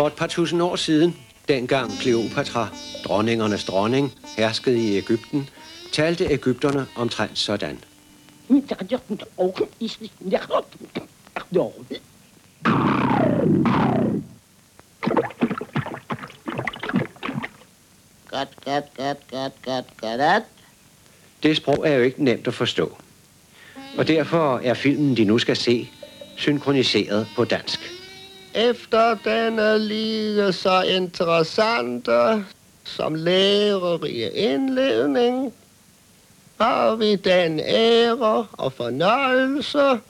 For et par tusind år siden, dengang Kleopatra, dronningernes dronning, herskede i Ægypten, talte Ægypterne omtrent sådan. Godt, godt, godt, godt, godt, godt. Det sprog er jo ikke nemt at forstå. Og derfor er filmen, de nu skal se, synkroniseret på dansk. Efter denne lige så interessante som lærerige indledning, har vi den ære og fornøjelse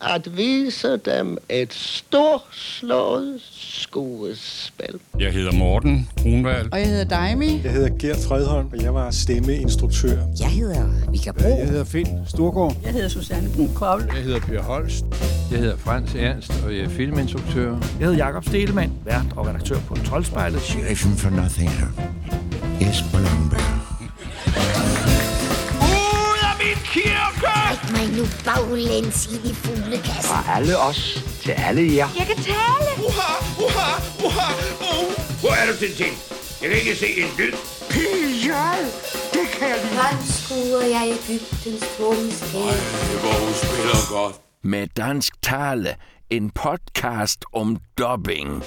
at vise dem et storslået skuespil. Jeg hedder Morten Brunvald. Og jeg hedder Daimi. Jeg hedder Gert Fredholm, og jeg var stemmeinstruktør. Jeg hedder Vika Bro. Jeg hedder Finn Storgård. Jeg hedder Susanne Brun Kold. Jeg hedder Per Holst. Jeg hedder Frans Ernst, og jeg er filminstruktør. Jeg hedder Jakob Stelmann, vært og redaktør på Troldspejlet. Sheriffen for nothing her. Jesper Langberg. Kirke! Læg mig nu baglæns i de fuglekassen. Fra alle os til alle jer. Jeg kan tale! Uha, uha, uha, uh. Hvor er du, Tintin? Jeg kan ikke se en lyd. Pijal! Det kan jeg lide. Anskuer jeg Ægyptens formskab. Ej, hvor hun spiller godt. Med dansk tale. En podcast om dubbing.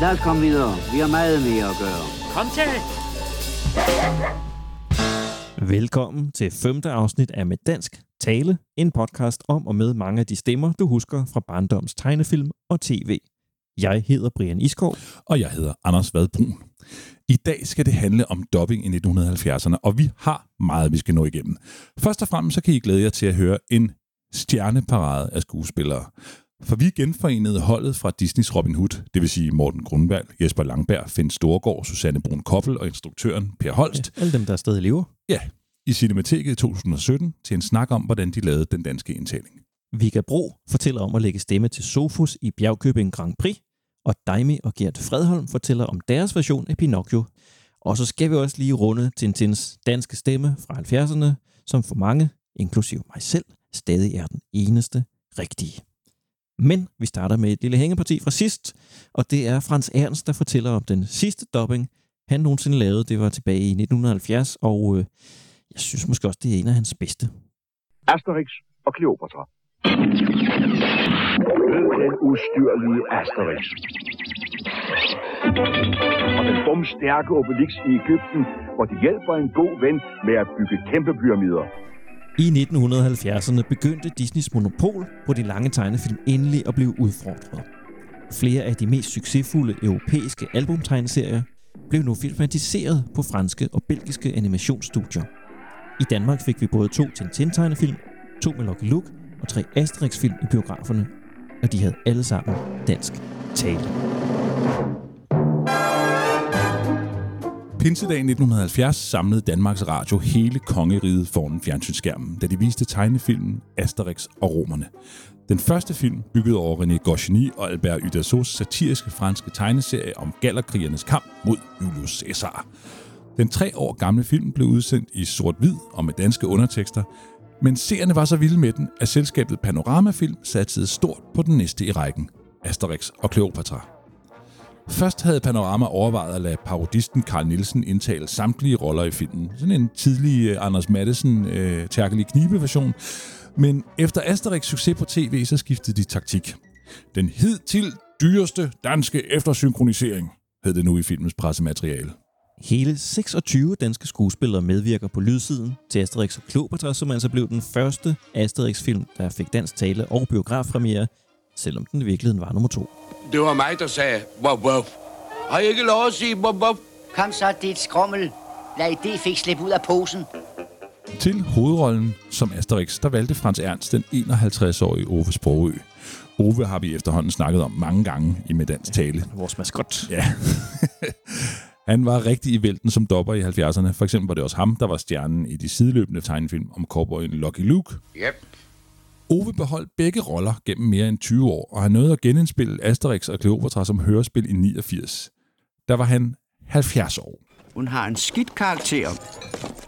Lad os komme videre. Vi har meget mere at gøre. Kom til! Velkommen til femte afsnit af Med Dansk Tale, en podcast om og med mange af de stemmer, du husker fra barndoms tegnefilm og tv. Jeg hedder Brian Iskov. Og jeg hedder Anders Vadbrun. I dag skal det handle om dubbing i 1970'erne, og vi har meget, vi skal nå igennem. Først og fremmest så kan I glæde jer til at høre en stjerneparade af skuespillere. For vi genforenede holdet fra Disneys Robin Hood, det vil sige Morten Grundvald, Jesper Langberg, Finn Storgård, Susanne Brun Koppel og instruktøren Per Holst. Ja, alle dem, der er stadig lever. Ja, i Cinemateket i 2017 til en snak om, hvordan de lavede den danske indtaling. Vika Bro fortæller om at lægge stemme til Sofus i Bjergkøbing Grand Prix, og Daimi og Gert Fredholm fortæller om deres version af Pinocchio. Og så skal vi også lige runde Tintins danske stemme fra 70'erne, som for mange, inklusiv mig selv, stadig er den eneste rigtige. Men vi starter med et lille hængeparti fra sidst, og det er Frans Ernst, der fortæller om den sidste dubbing, han nogensinde lavede. Det var tilbage i 1970, og øh, jeg synes måske også, det er en af hans bedste. Asterix og Kleopatra. Mød den ustyrlige Asterix. Og den bomstærke Obelix i Ægypten, hvor de hjælper en god ven med at bygge kæmpe pyramider. I 1970'erne begyndte Disneys monopol på de lange tegnefilm endelig at blive udfordret. Flere af de mest succesfulde europæiske albumtegneserier blev nu filmatiseret på franske og belgiske animationsstudier. I Danmark fik vi både to Tintin-tegnefilm, to med Lucky Luke og tre Asterix-film i biograferne, og de havde alle sammen dansk tale. Pinsedag 1970 samlede Danmarks Radio hele kongeriget foran fjernsynsskærmen, da de viste tegnefilmen Asterix og Romerne. Den første film, bygget over René Goscinny og Albert Uderzo's satiriske franske tegneserie om gallerkrigernes kamp mod Julius Caesar. Den tre år gamle film blev udsendt i sort-hvid og med danske undertekster, men seerne var så vilde med den, at selskabet Panoramafilm satsede stort på den næste i rækken, Asterix og Kleopatra. Først havde Panorama overvejet at lade parodisten Carl Nielsen indtale samtlige roller i filmen. Sådan en tidlig øh, Anders Madsen øh, tærkelig knibe-version. Men efter Asterix succes på tv, så skiftede de taktik. Den hidtil dyreste danske eftersynkronisering, hed det nu i filmens pressemateriale. Hele 26 danske skuespillere medvirker på lydsiden til Asterix og Kleopatra, som altså blev den første Asterix-film, der fik dansk tale og biografpremiere, selvom den i virkeligheden var nummer to. Det var mig, der sagde, wow, wow. Har jeg ikke lov at sige, wow, wow? Kom så, det er et skrummel. Lad det fik slippe ud af posen. Til hovedrollen som Asterix, der valgte Frans Ernst den 51-årige Ove Sprogø. Ove har vi efterhånden snakket om mange gange i Med Dansk Tale. Vores maskot. Ja. Han var rigtig i vælten som dopper i 70'erne. For eksempel var det også ham, der var stjernen i de sideløbende tegnefilm om cowboyen Lucky Luke. Yep. Ove beholdt begge roller gennem mere end 20 år, og han nåede at genindspille Asterix og Kleopatra som hørespil i 89. Der var han 70 år. Hun har en skidt karakter,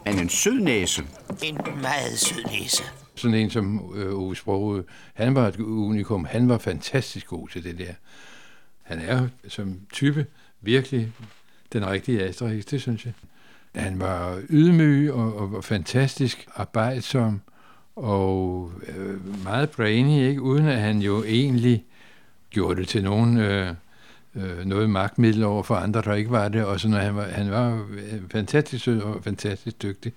men en sød næse. En meget sød næse. Sådan en som øh, Ove Sprogøe, han var et unikum. Han var fantastisk god til det der. Han er som type virkelig den rigtige Asterix, det synes jeg. Han var ydmyg og, og var fantastisk arbejdsom og øh, meget brainy, ikke? uden at han jo egentlig gjorde det til nogen øh, øh, noget magtmiddel over for andre, der ikke var det. Og så når han var, han var øh, fantastisk sød og fantastisk dygtig.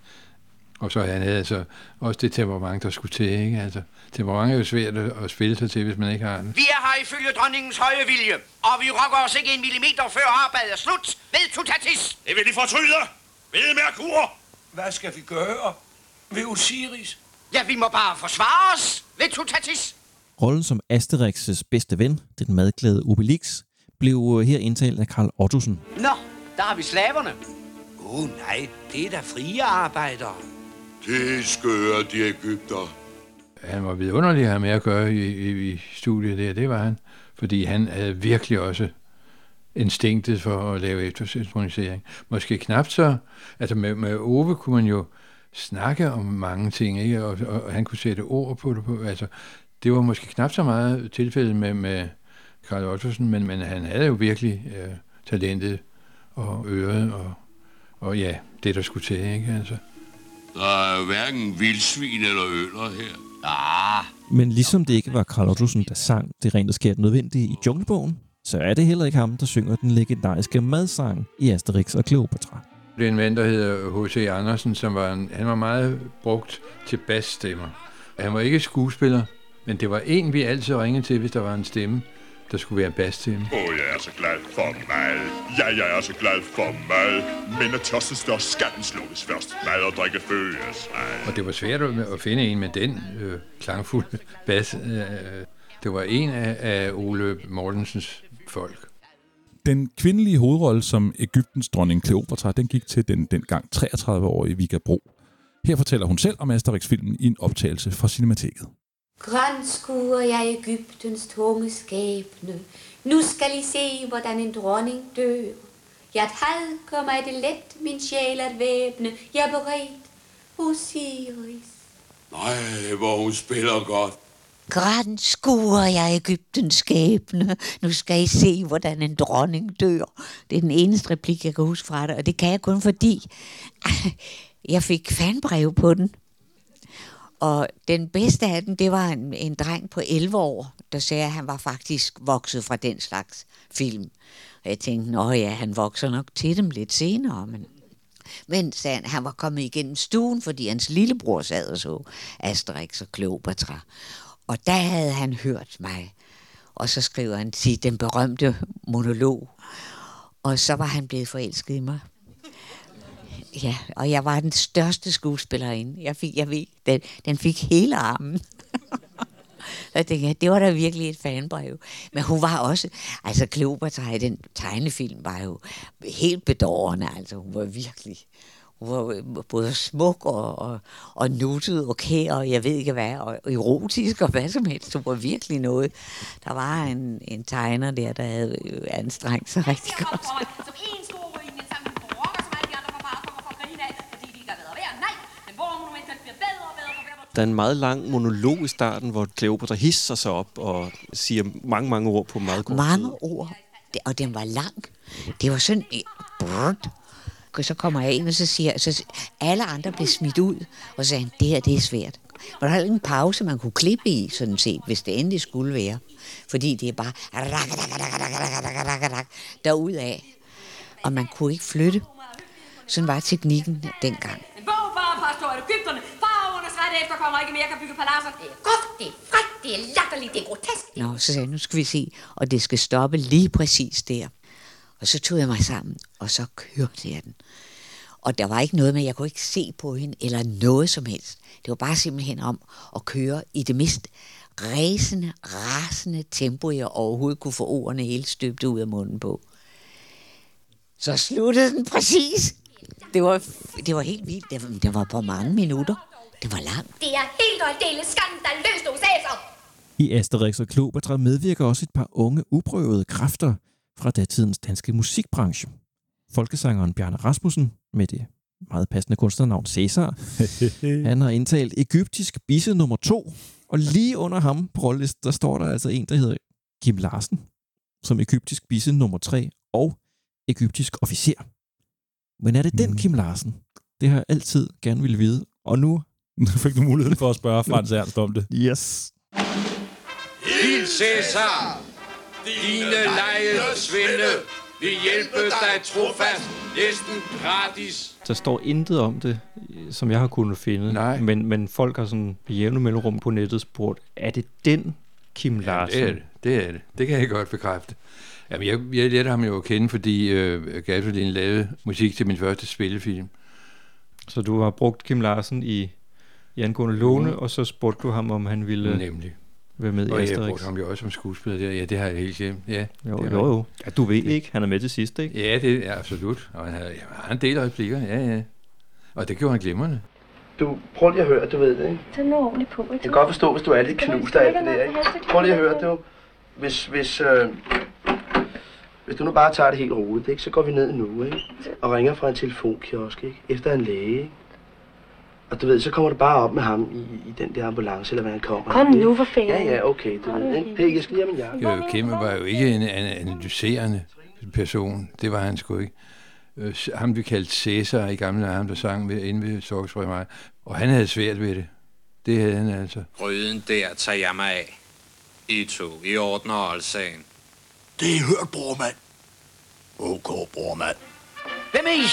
Og så han havde altså også det temperament, der skulle til. Ikke? Altså, temperament er jo svært at spille sig til, hvis man ikke har det. Vi er her ifølge dronningens høje vilje, og vi rokker os ikke en millimeter før arbejdet er slut. Ved tutatis! Det vil de fortryde! Ved Merkur! Hvad skal vi gøre? Ved Osiris? Ja, vi må bare forsvare os. Ved tutatis! Rollen som Asterix' bedste ven, den madglade Obelix, blev her indtalt af Karl Ottosen. Nå, der har vi slaverne. Åh oh, nej, det er da frie arbejdere. Det er skøre, de Ægypter. Han var vidunderlig have med at gøre i, i, i studiet der, det var han. Fordi han havde virkelig også instinktet for at lave eftersynkronisering. Måske knap så, altså med, med Ove kunne man jo snakke om mange ting, ikke? Og, og, og han kunne sætte ord på det. På, altså, det var måske knap så meget tilfældet med, med Karl Ottosen, men, men han havde jo virkelig øh, talentet og øret og, og ja, det der skulle til, ikke? Altså. Der er hverken vildsvin eller øller her. Ah. Men ligesom det ikke var Karl Ottosen, der sang det rent og skært nødvendige i Junglebogen, så er det heller ikke ham, der synger den legendariske madsang i Asterix og Cleopatra. Det er en mand, der hedder H.C. Andersen, som var en, han var meget brugt til bassstemmer. Han var ikke skuespiller, men det var en, vi altid ringede til, hvis der var en stemme, der skulle være bas til. Åh, oh, jeg er så glad for mad. Ja, jeg er så glad for mad. Men at tørsten størst skal den slukkes først. Mad og drikke føles. Og det var svært at finde en med den øh, klangfulde bas. Øh, det var en af, af Ole Mortensens folk. Den kvindelige hovedrolle som Ægyptens dronning Kleopatra, den gik til den dengang 33-årige Vika Bro. Her fortæller hun selv om Asterix-filmen i en optagelse fra Cinemateket. Grænskuer jeg Ægyptens tunge skæbne. Nu skal I se, hvordan en dronning dør. Jeg had kommer det let min sjæl at væbne. Jeg er beredt Osiris. Nej, hvor hun spiller godt. Grænskuer jeg Ægyptens skæbne. Nu skal I se, hvordan en dronning dør. Det er den eneste replik, jeg kan huske fra det, og det kan jeg kun fordi, jeg fik fanbrev på den. Og den bedste af den, det var en, en dreng på 11 år, der sagde, at han var faktisk vokset fra den slags film. Og jeg tænkte, nå ja, han vokser nok til dem lidt senere, men... Men sagde han, han var kommet igennem stuen, fordi hans lillebror sad og så Asterix og Kleopatra. Og der havde han hørt mig. Og så skriver han til den berømte monolog. Og så var han blevet forelsket i mig. Ja, og jeg var den største skuespillerinde. Jeg fik, jeg ved, den, den fik hele armen. jeg tænkte, det var da virkelig et fanbrev. Men hun var også, altså Kleopatra i den tegnefilm var jo helt bedårende. Altså hun var virkelig, hun var både smuk og, og, og nuttet og kær, og jeg ved ikke hvad, og erotisk og hvad som helst. Hun var virkelig noget. Der var en, en tegner der, der havde anstrengt sig rigtig godt. Der er en meget lang monolog i starten, hvor Cleopatra hisser sig op og siger mange, mange ord på meget kort Mange tid. ord, Det- og den var lang. Det var sådan... Brrrt. Og så kommer jeg ind, og så siger så alle andre blev smidt ud, og så sagde han, det her, det er svært. Men der var en pause, man kunne klippe i, sådan set, hvis det endelig skulle være. Fordi det er bare derudad, og man kunne ikke flytte. Sådan var teknikken dengang. En bog bare påstår, at Ægypterne, faraonernes rette efterkommer ikke mere kan bygge paladser. Det er Godt, det er frækt, det er latterligt, det er grotesk. Nå, så sagde jeg, nu skal vi se, og det skal stoppe lige præcis der. Og så tog jeg mig sammen, og så kørte jeg den. Og der var ikke noget med, jeg kunne ikke se på hende, eller noget som helst. Det var bare simpelthen om at køre i det mest ræsende, rasende tempo, jeg overhovedet kunne få ordene helt støbt ud af munden på. Så sluttede den præcis. Det var, det var helt vildt. Det var, det var på mange minutter. Det var langt. Det er helt og aldeles skandaløst, Osaser. I Asterix og Kleopatra medvirker også et par unge, uprøvede kræfter fra datidens danske musikbranche. Folkesangeren Bjarne Rasmussen med det meget passende kunstnernavn Cæsar. Han har indtalt egyptisk bisse nummer to, og lige under ham på rollelisten, der står der altså en, der hedder Kim Larsen, som egyptisk bisse nummer tre og egyptisk officer. Men er det den Kim Larsen? Det har jeg altid gerne ville vide, og nu... Nu fik du muligheden for at spørge Frans Ernst om det. Yes. Hil Cæsar, dine lejede svinde, vi hjælpe dig trofast, næsten gratis. Der står intet om det, som jeg har kunnet finde. Nej. Men, men folk har sådan i jævne mellemrum på nettet spurgt, er det den Kim Larsen? Ja, det er det. Det er det. Det kan jeg godt bekræfte. Jamen, jeg, jeg lærte ham jo at kende, fordi øh, Gasolin lavede musik til min første spillefilm. Så du har brugt Kim Larsen i, i angående låne, mm. og så spurgte du ham, om han ville Nemlig. Være med og i jeg Asterix. brugte ham jo også som skuespiller der. Ja, det har jeg helt glemt. Ja, Jo, det er jo, jo. Ja, du ved ikke, han er med til sidst, ikke? Ja, det er absolut. Og han havde, ja, han har en del replikker, ja, ja. Og det gjorde han glimrende. Du, prøv lige at høre, du ved det, ikke? Tag nu ordentligt på. Jeg kan godt forstå, hvis du er lidt knust af alt det der, ikke? Prøv lige at høre, du. Hvis, hvis, øh, hvis du nu bare tager det helt roligt, ikke? Så går vi ned nu, ikke? Og ringer fra en telefonkiosk, ikke? Efter en læge, ikke? Og du ved, så kommer du bare op med ham i, i den der ambulance, eller hvad han kommer. Kom nu, for fanden. Ja, ja, okay, du ved, ikke? Pæk, jeg skal lige have min jakke. Jo, Kim var jo ikke en, en analyserende person. Det var han sgu ikke. Øh, ham vi kaldte Cæsar i gamle dage, ham der sang ved, inde ved Sorgsfri mig. Og han havde svært ved det. Det havde han altså. Gryden der tager jeg mig af. I to, I ordner oldsagen. Det er hørt, brormand. Ok, brormand. Hvem er I?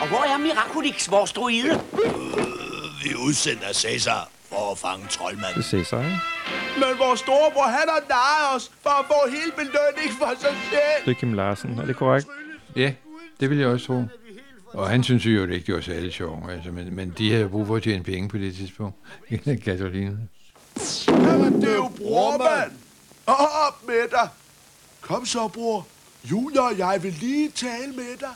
Og hvor er Miraculix, vores druide? Vi er udsendt af Cæsar for at fange troldmanden. Det sig, ikke? Men vores storebror, han har narret os for at få hele belønning for sig selv. Det er Kim Larsen, er det korrekt? Ja, det vil jeg også tro. Og han synes jo det ikke, det var særlig sjovt. Altså, men, men de havde brug for at tjene penge på det tidspunkt. Katalina. Jamen, det er jo brormand. Op med dig. Kom så, bror. Julia og jeg vil lige tale med dig.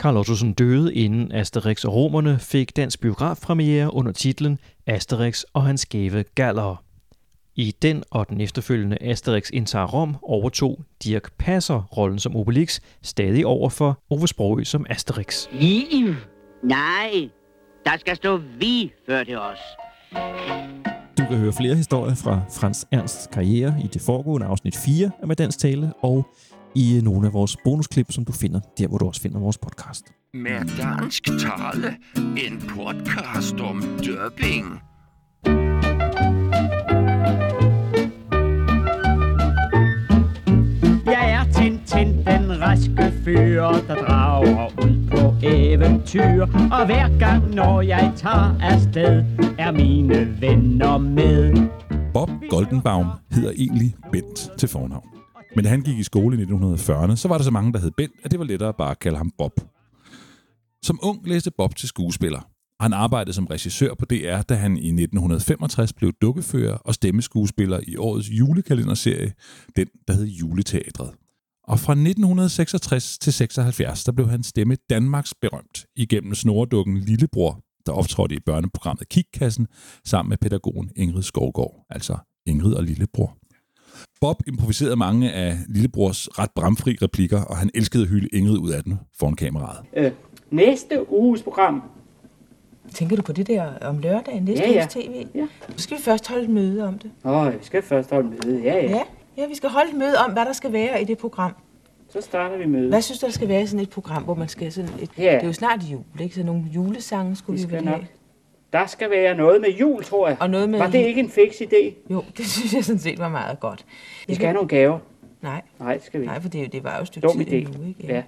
Karl Ottosson døde inden Asterix og Romerne fik dansk biografpremiere under titlen Asterix og hans skæve gallere. I den og den efterfølgende Asterix indtager Rom overtog Dirk Passer rollen som Obelix, stadig over for Ove Sprogø som Asterix. Vi? Nej, der skal stå vi før det os. Du kan høre flere historier fra Frans Ernsts karriere i det foregående afsnit 4 af Med Dansk Tale, og i nogle af vores bonusklip, som du finder der, hvor du også finder vores podcast. Med dansk tale, en podcast om dubbing. Jeg er Tintin, den raske fyr, der drager ud på eventyr. Og hver gang, når jeg tager afsted, er mine venner med. Bob Goldenbaum hedder egentlig Bent til fornavn. Men da han gik i skole i 1940'erne, så var der så mange, der hed Bent, at det var lettere bare at kalde ham Bob. Som ung læste Bob til skuespiller. Han arbejdede som regissør på DR, da han i 1965 blev dukkefører og stemmeskuespiller i årets julekalenderserie, den der hed Juleteatret. Og fra 1966 til 76, der blev han stemme Danmarks berømt igennem snoredukken Lillebror, der optrådte i børneprogrammet Kikkassen sammen med pædagogen Ingrid Skovgaard, altså Ingrid og Lillebror. Bob improviserede mange af Lillebrors ret bramfri replikker, og han elskede at hylde Ingrid ud af den foran kameraet. Øh, næste uges program. Tænker du på det der om lørdagen, næste Ja, ja. uges tv? Ja. Nu skal vi først holde et møde om det. Åh, vi skal først holde møde, ja, ja. Ja, ja, vi skal holde et møde om, hvad der skal være i det program. Så starter vi mødet. Hvad synes du, der skal være i sådan et program, hvor man skal sådan et... Ja. Det er jo snart jul, ikke? Så nogle julesange skulle Vi vi, skal vel nok. have. Der skal være noget med jul, tror jeg. Og noget med... Var det ikke en fix idé? Jo, det synes jeg sådan set var meget godt. Vi skal have nogle gaver. Nej. Nej, det skal vi ikke. Nej, for det, er det var jo et stykke Dum tid idé. endnu, ikke? Ja.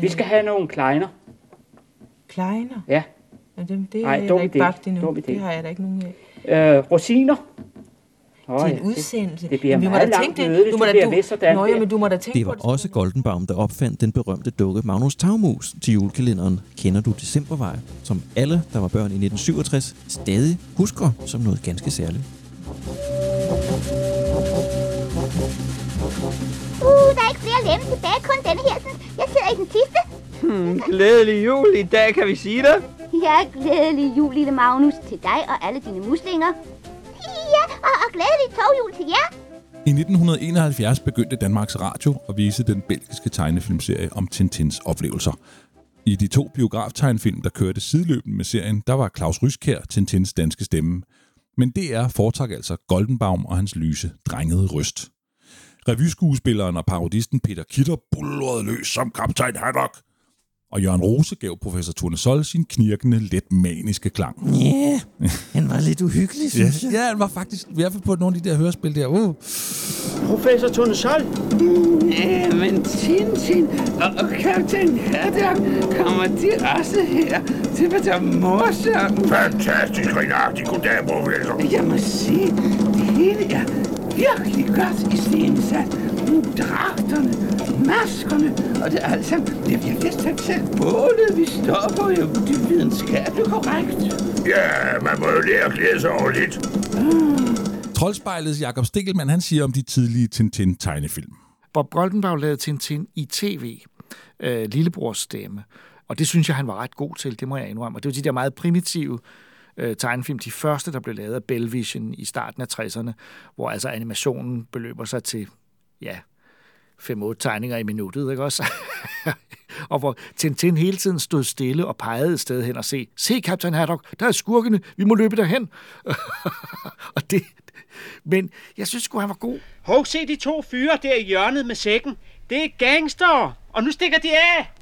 Vi skal have nogle kleiner. Kleiner? Ja. Men dem, det Nej, er dum ikke idé. bagt endnu. Dum idé. Det har jeg da ikke nogen af. Øh, rosiner. Åh, Til en det- udsendelse. Det bliver Men vi må meget da langt tænke det. møde, hvis Du må da- bliver du- ved sådan Nå ja, men du må da tænke Det var også Goldenbaum, der opfandt den berømte dukke Magnus Tagmus til julekalenderen Kender du Decembervej, som alle, der var børn i 1967, stadig husker som noget ganske særligt. Uh, der er ikke flere lemme tilbage, kun denne her. Jeg sidder i den sidste. Hmm, glædelig jul i dag, kan vi sige det? Ja, glædelig jul, lille Magnus, til dig og alle dine muslinger. Og, og glædelig togjul til jer. I 1971 begyndte Danmarks Radio at vise den belgiske tegnefilmserie om Tintins oplevelser. I de to biograftegnfilm, der kørte sideløbende med serien, der var Claus Ryskær Tintins danske stemme. Men DR foretrak altså Goldenbaum og hans lyse, drengede røst. Revyskuespilleren og parodisten Peter Kitter bullerede løs som kaptajn Haddock. Og Jørgen Rose gav professor Sol sin knirkende, let maniske klang. Ja, yeah, han var lidt uhyggelig, synes ja, jeg. Ja, han var faktisk, i hvert fald på nogle af de der hørespil der. Uh. Professor Tonesol? Ja, men Tintin og, og kaptajn Haddock, kommer de også her? Det var da morsomt. Fantastisk, Renati. Goddag, professor. Jeg må sige, det hele er virkelig godt iscenesat. Dragterne, maskerne, og det er alt sammen, det er virkelig selv bålet, vi står på, jo, det er videnskabeligt korrekt. Ja, man må jo lære at glæde sig over lidt. Troldspejlets Jakob Stikkelmann, han siger om de tidlige Tintin-tegnefilm. Bob Goldenbaum lavede Tintin i tv, øh, lillebrors stemme. Og det synes jeg, han var ret god til, det må jeg indrømme. Og det var de der meget primitive øh, tegnefilm, de første, der blev lavet af Bellvision i starten af 60'erne, hvor altså animationen beløber sig til, ja, 5-8 tegninger i minuttet, ikke også? og hvor Tintin hele tiden stod stille og pegede et sted hen og se, se, Captain Haddock, der er skurkene, vi må løbe derhen. og det, men jeg synes sgu, han var god. Hov, se de to fyre der i hjørnet med sækken. Det er gangster, og nu stikker de af.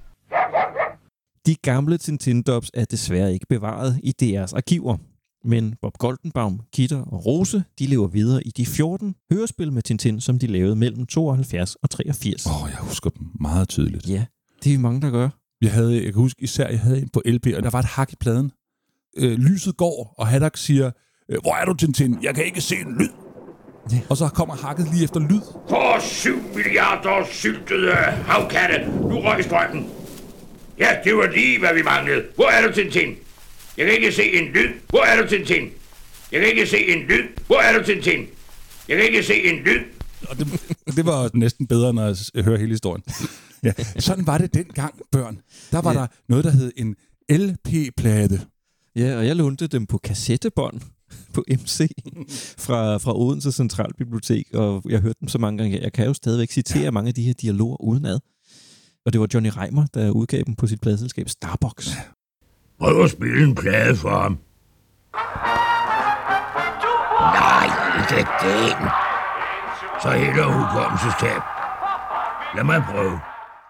De gamle Tintin-dubs er desværre ikke bevaret i DR's arkiver. Men Bob Goldenbaum, Kitter og Rose, de lever videre i de 14 hørespil med Tintin, som de lavede mellem 72 og 83. Åh, oh, jeg husker dem meget tydeligt. Ja, det er vi mange, der gør. Jeg, havde, jeg kan huske især, jeg havde en på LP, og der var et hak i pladen. Øh, lyset går, og Haddock siger, øh, hvor er du, Tintin? Jeg kan ikke se en lyd. Ja. Og så kommer hakket lige efter lyd. For 7 milliarder syltede havkatte. Nu røg strømmen. Ja, det var lige, hvad vi manglede. Hvor er du, Tintin? Jeg kan ikke se en lyd. Hvor er du, Tintin? Jeg kan ikke se en lyd. Hvor er du, Tintin? Jeg kan ikke se en lyd. Og det, det var næsten bedre, når jeg hører hele historien. Ja, sådan var det dengang, børn. Der var ja. der noget, der hed en LP-plade. Ja, og jeg lånte dem på kassettebånd på MC fra, fra Odense Centralbibliotek, og jeg hørte dem så mange gange. Jeg kan jo stadigvæk citere ja. mange af de her dialoger udenad. Og det var Johnny Reimer, der udgav dem på sit pladeselskab Starbucks. Prøv at spille en plade for ham. Nej, ikke den. Så heller hukommelsestab. Lad mig prøve.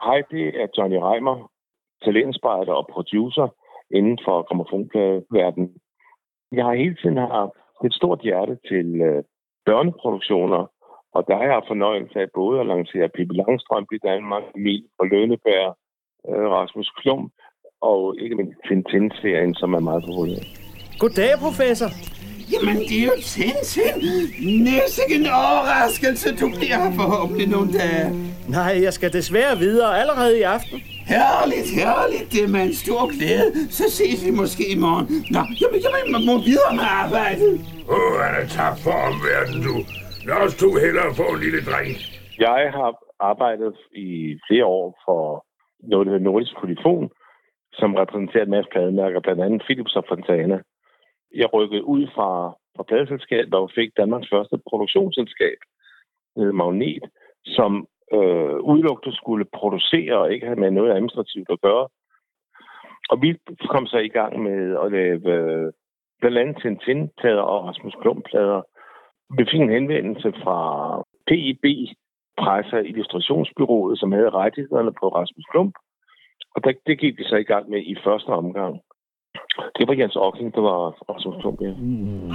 Hej, det er Johnny Reimer, talentspejder og producer inden for gramofonpladeverdenen. Jeg har hele tiden haft et stort hjerte til øh, børneproduktioner, og der har jeg fornøjelse af både at lancere Pippi Langstrømpe i Danmark, Emil og Lønneberg, øh, Rasmus Klump, og ikke mindst Tintin-serien, som er meget populær. Goddag, professor. Jamen, det er jo Tintin. Næste en overraskelse, du bliver her forhåbentlig nogle dage. Nej, jeg skal desværre videre allerede i aften. Herligt, herligt. Det er med en stor glæde. Så ses vi måske i morgen. Nå, jamen, jamen, man må videre med arbejdet. Åh, oh, han er tak for omverdenen, du. Lad os to hellere få en lille dreng. Jeg har arbejdet i flere år for noget, der hedder Nordisk Polyfon, som repræsenterer en masse plademærker, blandt andet Philips og Fontana. Jeg rykkede ud fra, fra pladeselskabet og fik Danmarks første produktionsselskab, Magnet, som øh, udelukkende skulle producere og ikke have med noget administrativt at gøre. Og vi kom så i gang med at lave øh, blandt andet Tintin-plader og Rasmus Klump-plader. Vi fik en henvendelse fra PIB, Presse- og Illustrationsbyrået, som havde rettighederne på Rasmus Klump. Og der, det gik vi så i gang med i første omgang. Det var Jens Ocking, der var Rasmus Klump, ja. Mm.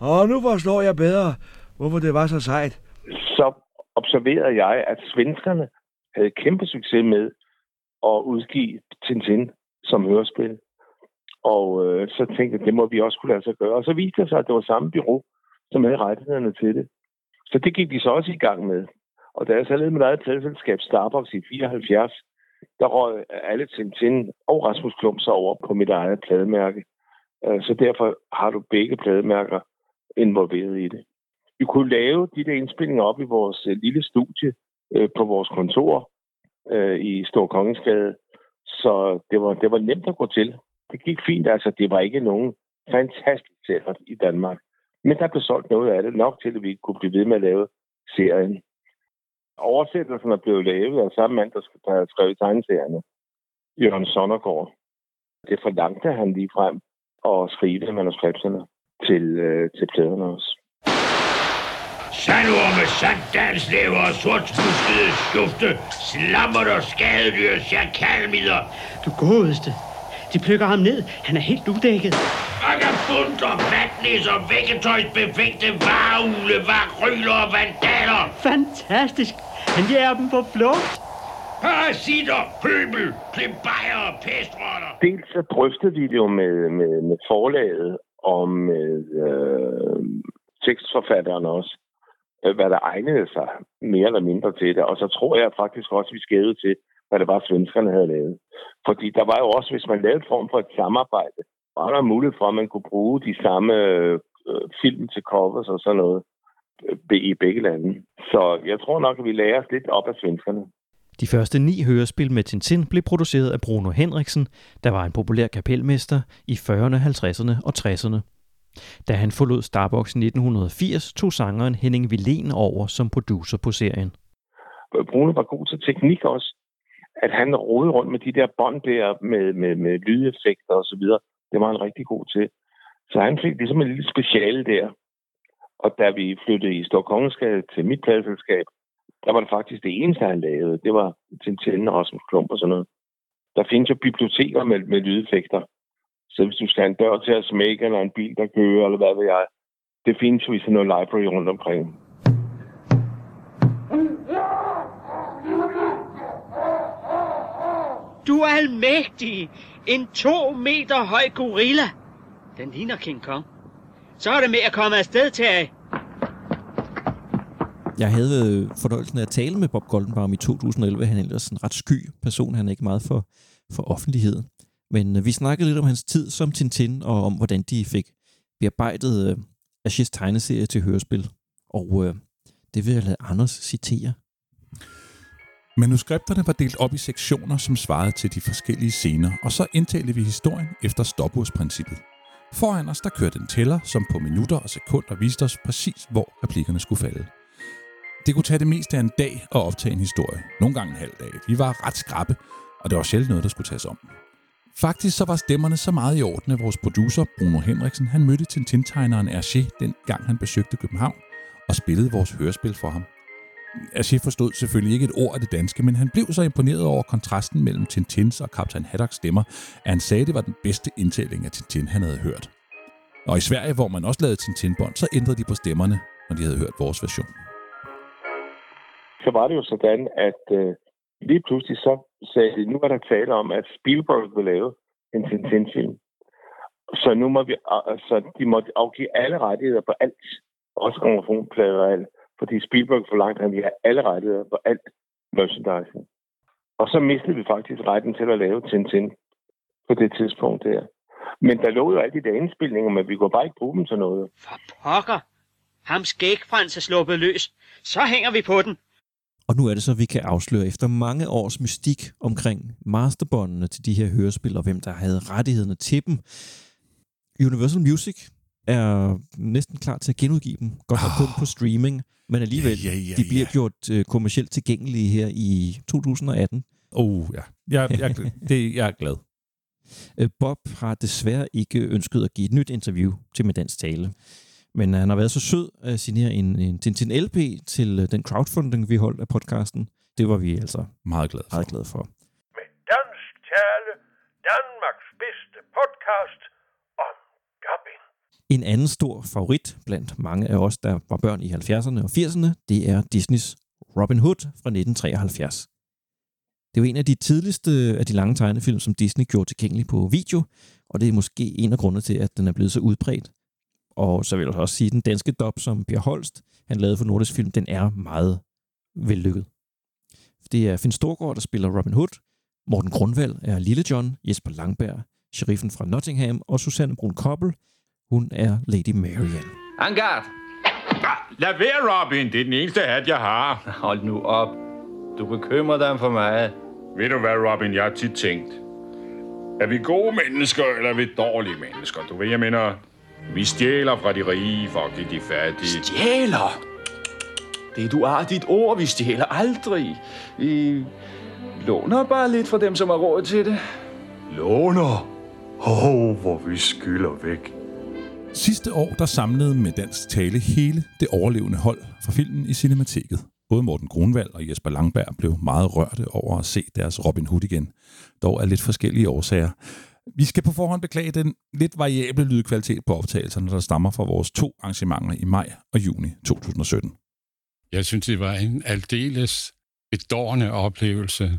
Og nu forstår jeg bedre, hvorfor det var så sejt. Så observerede jeg, at svenskerne havde kæmpe succes med at udgive Tintin som hørespil. Og øh, så tænkte jeg, det må vi også kunne lade sig gøre. Og så viste det sig, at det var samme bureau, som havde rettighederne til det. Så det gik vi så også i gang med. Og da jeg så lavede mit eget pladselskab Starbucks i 74, der røg alle Tintin og Rasmus Klum så over på mit eget plademærke. Øh, så derfor har du begge plademærker involveret i det. Vi kunne lave de der indspillinger op i vores øh, lille studie øh, på vores kontor i Stor Kongensgade. Så det var, det var nemt at gå til. Det gik fint, altså det var ikke nogen fantastisk sælger i Danmark. Men der blev solgt noget af det nok til, at vi kunne blive ved med at lave serien. Oversættelsen er blevet lavet af samme mand, der har skrevet tegneserierne. Jørgen Sonnergaard. Det forlangte han lige frem at skrive manuskripterne til, øh, til pladerne også. Sandorme, sanddalslever og sortfuskede skufte, slammer og skadedyr, chakalmider. Du godeste. De plukker ham ned. Han er helt udækket. Vagabunder, vatnisser, vækketøjsbefængte, vareugle, varryler og vandaler. Fantastisk. Han jager dem på flugt. Parasitter, pøbel, plebejer og pestrotter. Dels så drøftede vi det jo med, med, med forlaget og med øh, tekstforfatteren også, øh, hvad der egnede sig mere eller mindre til det. Og så tror jeg faktisk også, vi skævede til, hvad det var, svenskerne havde lavet. Fordi der var jo også, hvis man lavede en form for et samarbejde, var der mulighed for, at man kunne bruge de samme øh, film til covers og sådan noget øh, i begge lande. Så jeg tror nok, at vi lærer os lidt op af svenskerne. De første ni hørespil med Tintin blev produceret af Bruno Henriksen, der var en populær kapelmester i 40'erne, 50'erne og 60'erne. Da han forlod Starbucks i 1980, tog sangeren Henning Villén over som producer på serien. Bruno var god til teknik også. At han rode rundt med de der bånd der med, med, med lydeffekter og så videre. Det var han rigtig god til. Så han fik ligesom en lille speciale der. Og da vi flyttede i Storkongensgade til mit pladselskab, der var det faktisk det eneste, han lavede. Det var Tintin og Rasmus Klump og sådan noget. Der findes jo biblioteker med, med lydeffekter. Så hvis du skal have en dør til at smække, eller en bil, der kører, eller hvad ved jeg, det findes jo i sådan noget library rundt omkring. Du er almægtig. En to meter høj gorilla. Den ligner King Kong. Så er det med at komme afsted til. Jeg havde øh, fornøjelsen af at tale med Bob Goldenbaum i 2011. Han er ellers en ret sky person. Han er ikke meget for, for offentlighed. Men øh, vi snakkede lidt om hans tid som Tintin, og om hvordan de fik bearbejdet øh, Ashes tegneserie til hørespil. Og øh, det vil jeg lade Anders citere. Manuskripterne var delt op i sektioner, som svarede til de forskellige scener, og så indtalte vi historien efter stopursprincippet. Foran os der kørte en tæller, som på minutter og sekunder viste os præcis, hvor replikkerne skulle falde. Det kunne tage det meste af en dag at optage en historie. Nogle gange en halv dag. Vi var ret skrappe, og det var sjældent noget, der skulle tages om. Faktisk så var stemmerne så meget i orden, at vores producer, Bruno Henriksen, han mødte Tintin-tegneren Hergé, den gang han besøgte København, og spillede vores hørespil for ham. Hergé forstod selvfølgelig ikke et ord af det danske, men han blev så imponeret over kontrasten mellem Tintins og Kaptajn Haddocks stemmer, at han sagde, at det var den bedste indtælling af Tintin, han havde hørt. Og i Sverige, hvor man også lavede Tintin-bånd, så ændrede de på stemmerne, når de havde hørt vores version. Så var det jo sådan, at øh, lige pludselig så sagde de, nu er der tale om, at Spielberg vil lave en Tintin-film. Så nu må vi, altså, de måtte afgive alle rettigheder på alt, også gramofonplader og alt, fordi Spielberg forlangte, at han ville have alle rettigheder på alt merchandising. Og så mistede vi faktisk retten til at lave Tintin på det tidspunkt der. Men der lå jo alle de der indspilninger, men vi kunne bare ikke bruge dem til noget. Pokker. Ham skægfrans er sluppet løs. Så hænger vi på den. Og nu er det så, at vi kan afsløre efter mange års mystik omkring masterbåndene til de her hørespil, og hvem der havde rettighederne til dem. Universal Music er næsten klar til at genudgive dem. Godt nok kun på streaming, men alligevel, Ja, ja, ja, de bliver ja. gjort øh, kommercielt tilgængelige her i 2018. Oh, ja. Jeg, jeg, det, jeg er glad. Øh, Bob har desværre ikke ønsket at give et nyt interview til med dansk tale. Men han har været så sød at signere en, en Tintin LP til øh, den crowdfunding, vi holdt af podcasten. Det var vi altså meget glade for. Meget glade for. Dansk Tale, Danmarks bedste podcast. En anden stor favorit blandt mange af os, der var børn i 70'erne og 80'erne, det er Disneys Robin Hood fra 1973. Det var en af de tidligste af de lange tegnefilm, som Disney gjorde tilgængelig på video, og det er måske en af grundene til, at den er blevet så udbredt. Og så vil jeg også sige, at den danske dub, som Per Holst han lavede for Nordisk Film, den er meget vellykket. Det er Finn Storgård, der spiller Robin Hood, Morten Grundvald er Lille John, Jesper Langberg, sheriffen fra Nottingham, og Susanne Brun Koppel, hun er Lady Marian. Angard! Lad være, Robin. Det er den eneste hat, jeg har. Hold nu op. Du bekymrer dig for mig. Ved du hvad, Robin? Jeg har tit tænkt. Er vi gode mennesker, eller er vi dårlige mennesker? Du ved, jeg mener... Vi stjæler fra de rige for at give de fattige. Stjæler? Det er du har dit ord, vi stjæler aldrig. Vi låner bare lidt fra dem, som har råd til det. Låner? Åh, oh, hvor vi skylder væk. Sidste år der samlede med dansk tale hele det overlevende hold fra filmen i Cinemateket. Både Morten Grunwald og Jesper Langberg blev meget rørte over at se deres Robin Hood igen, dog af lidt forskellige årsager. Vi skal på forhånd beklage den lidt variable lydkvalitet på optagelserne, der stammer fra vores to arrangementer i maj og juni 2017. Jeg synes, det var en aldeles bedårende oplevelse,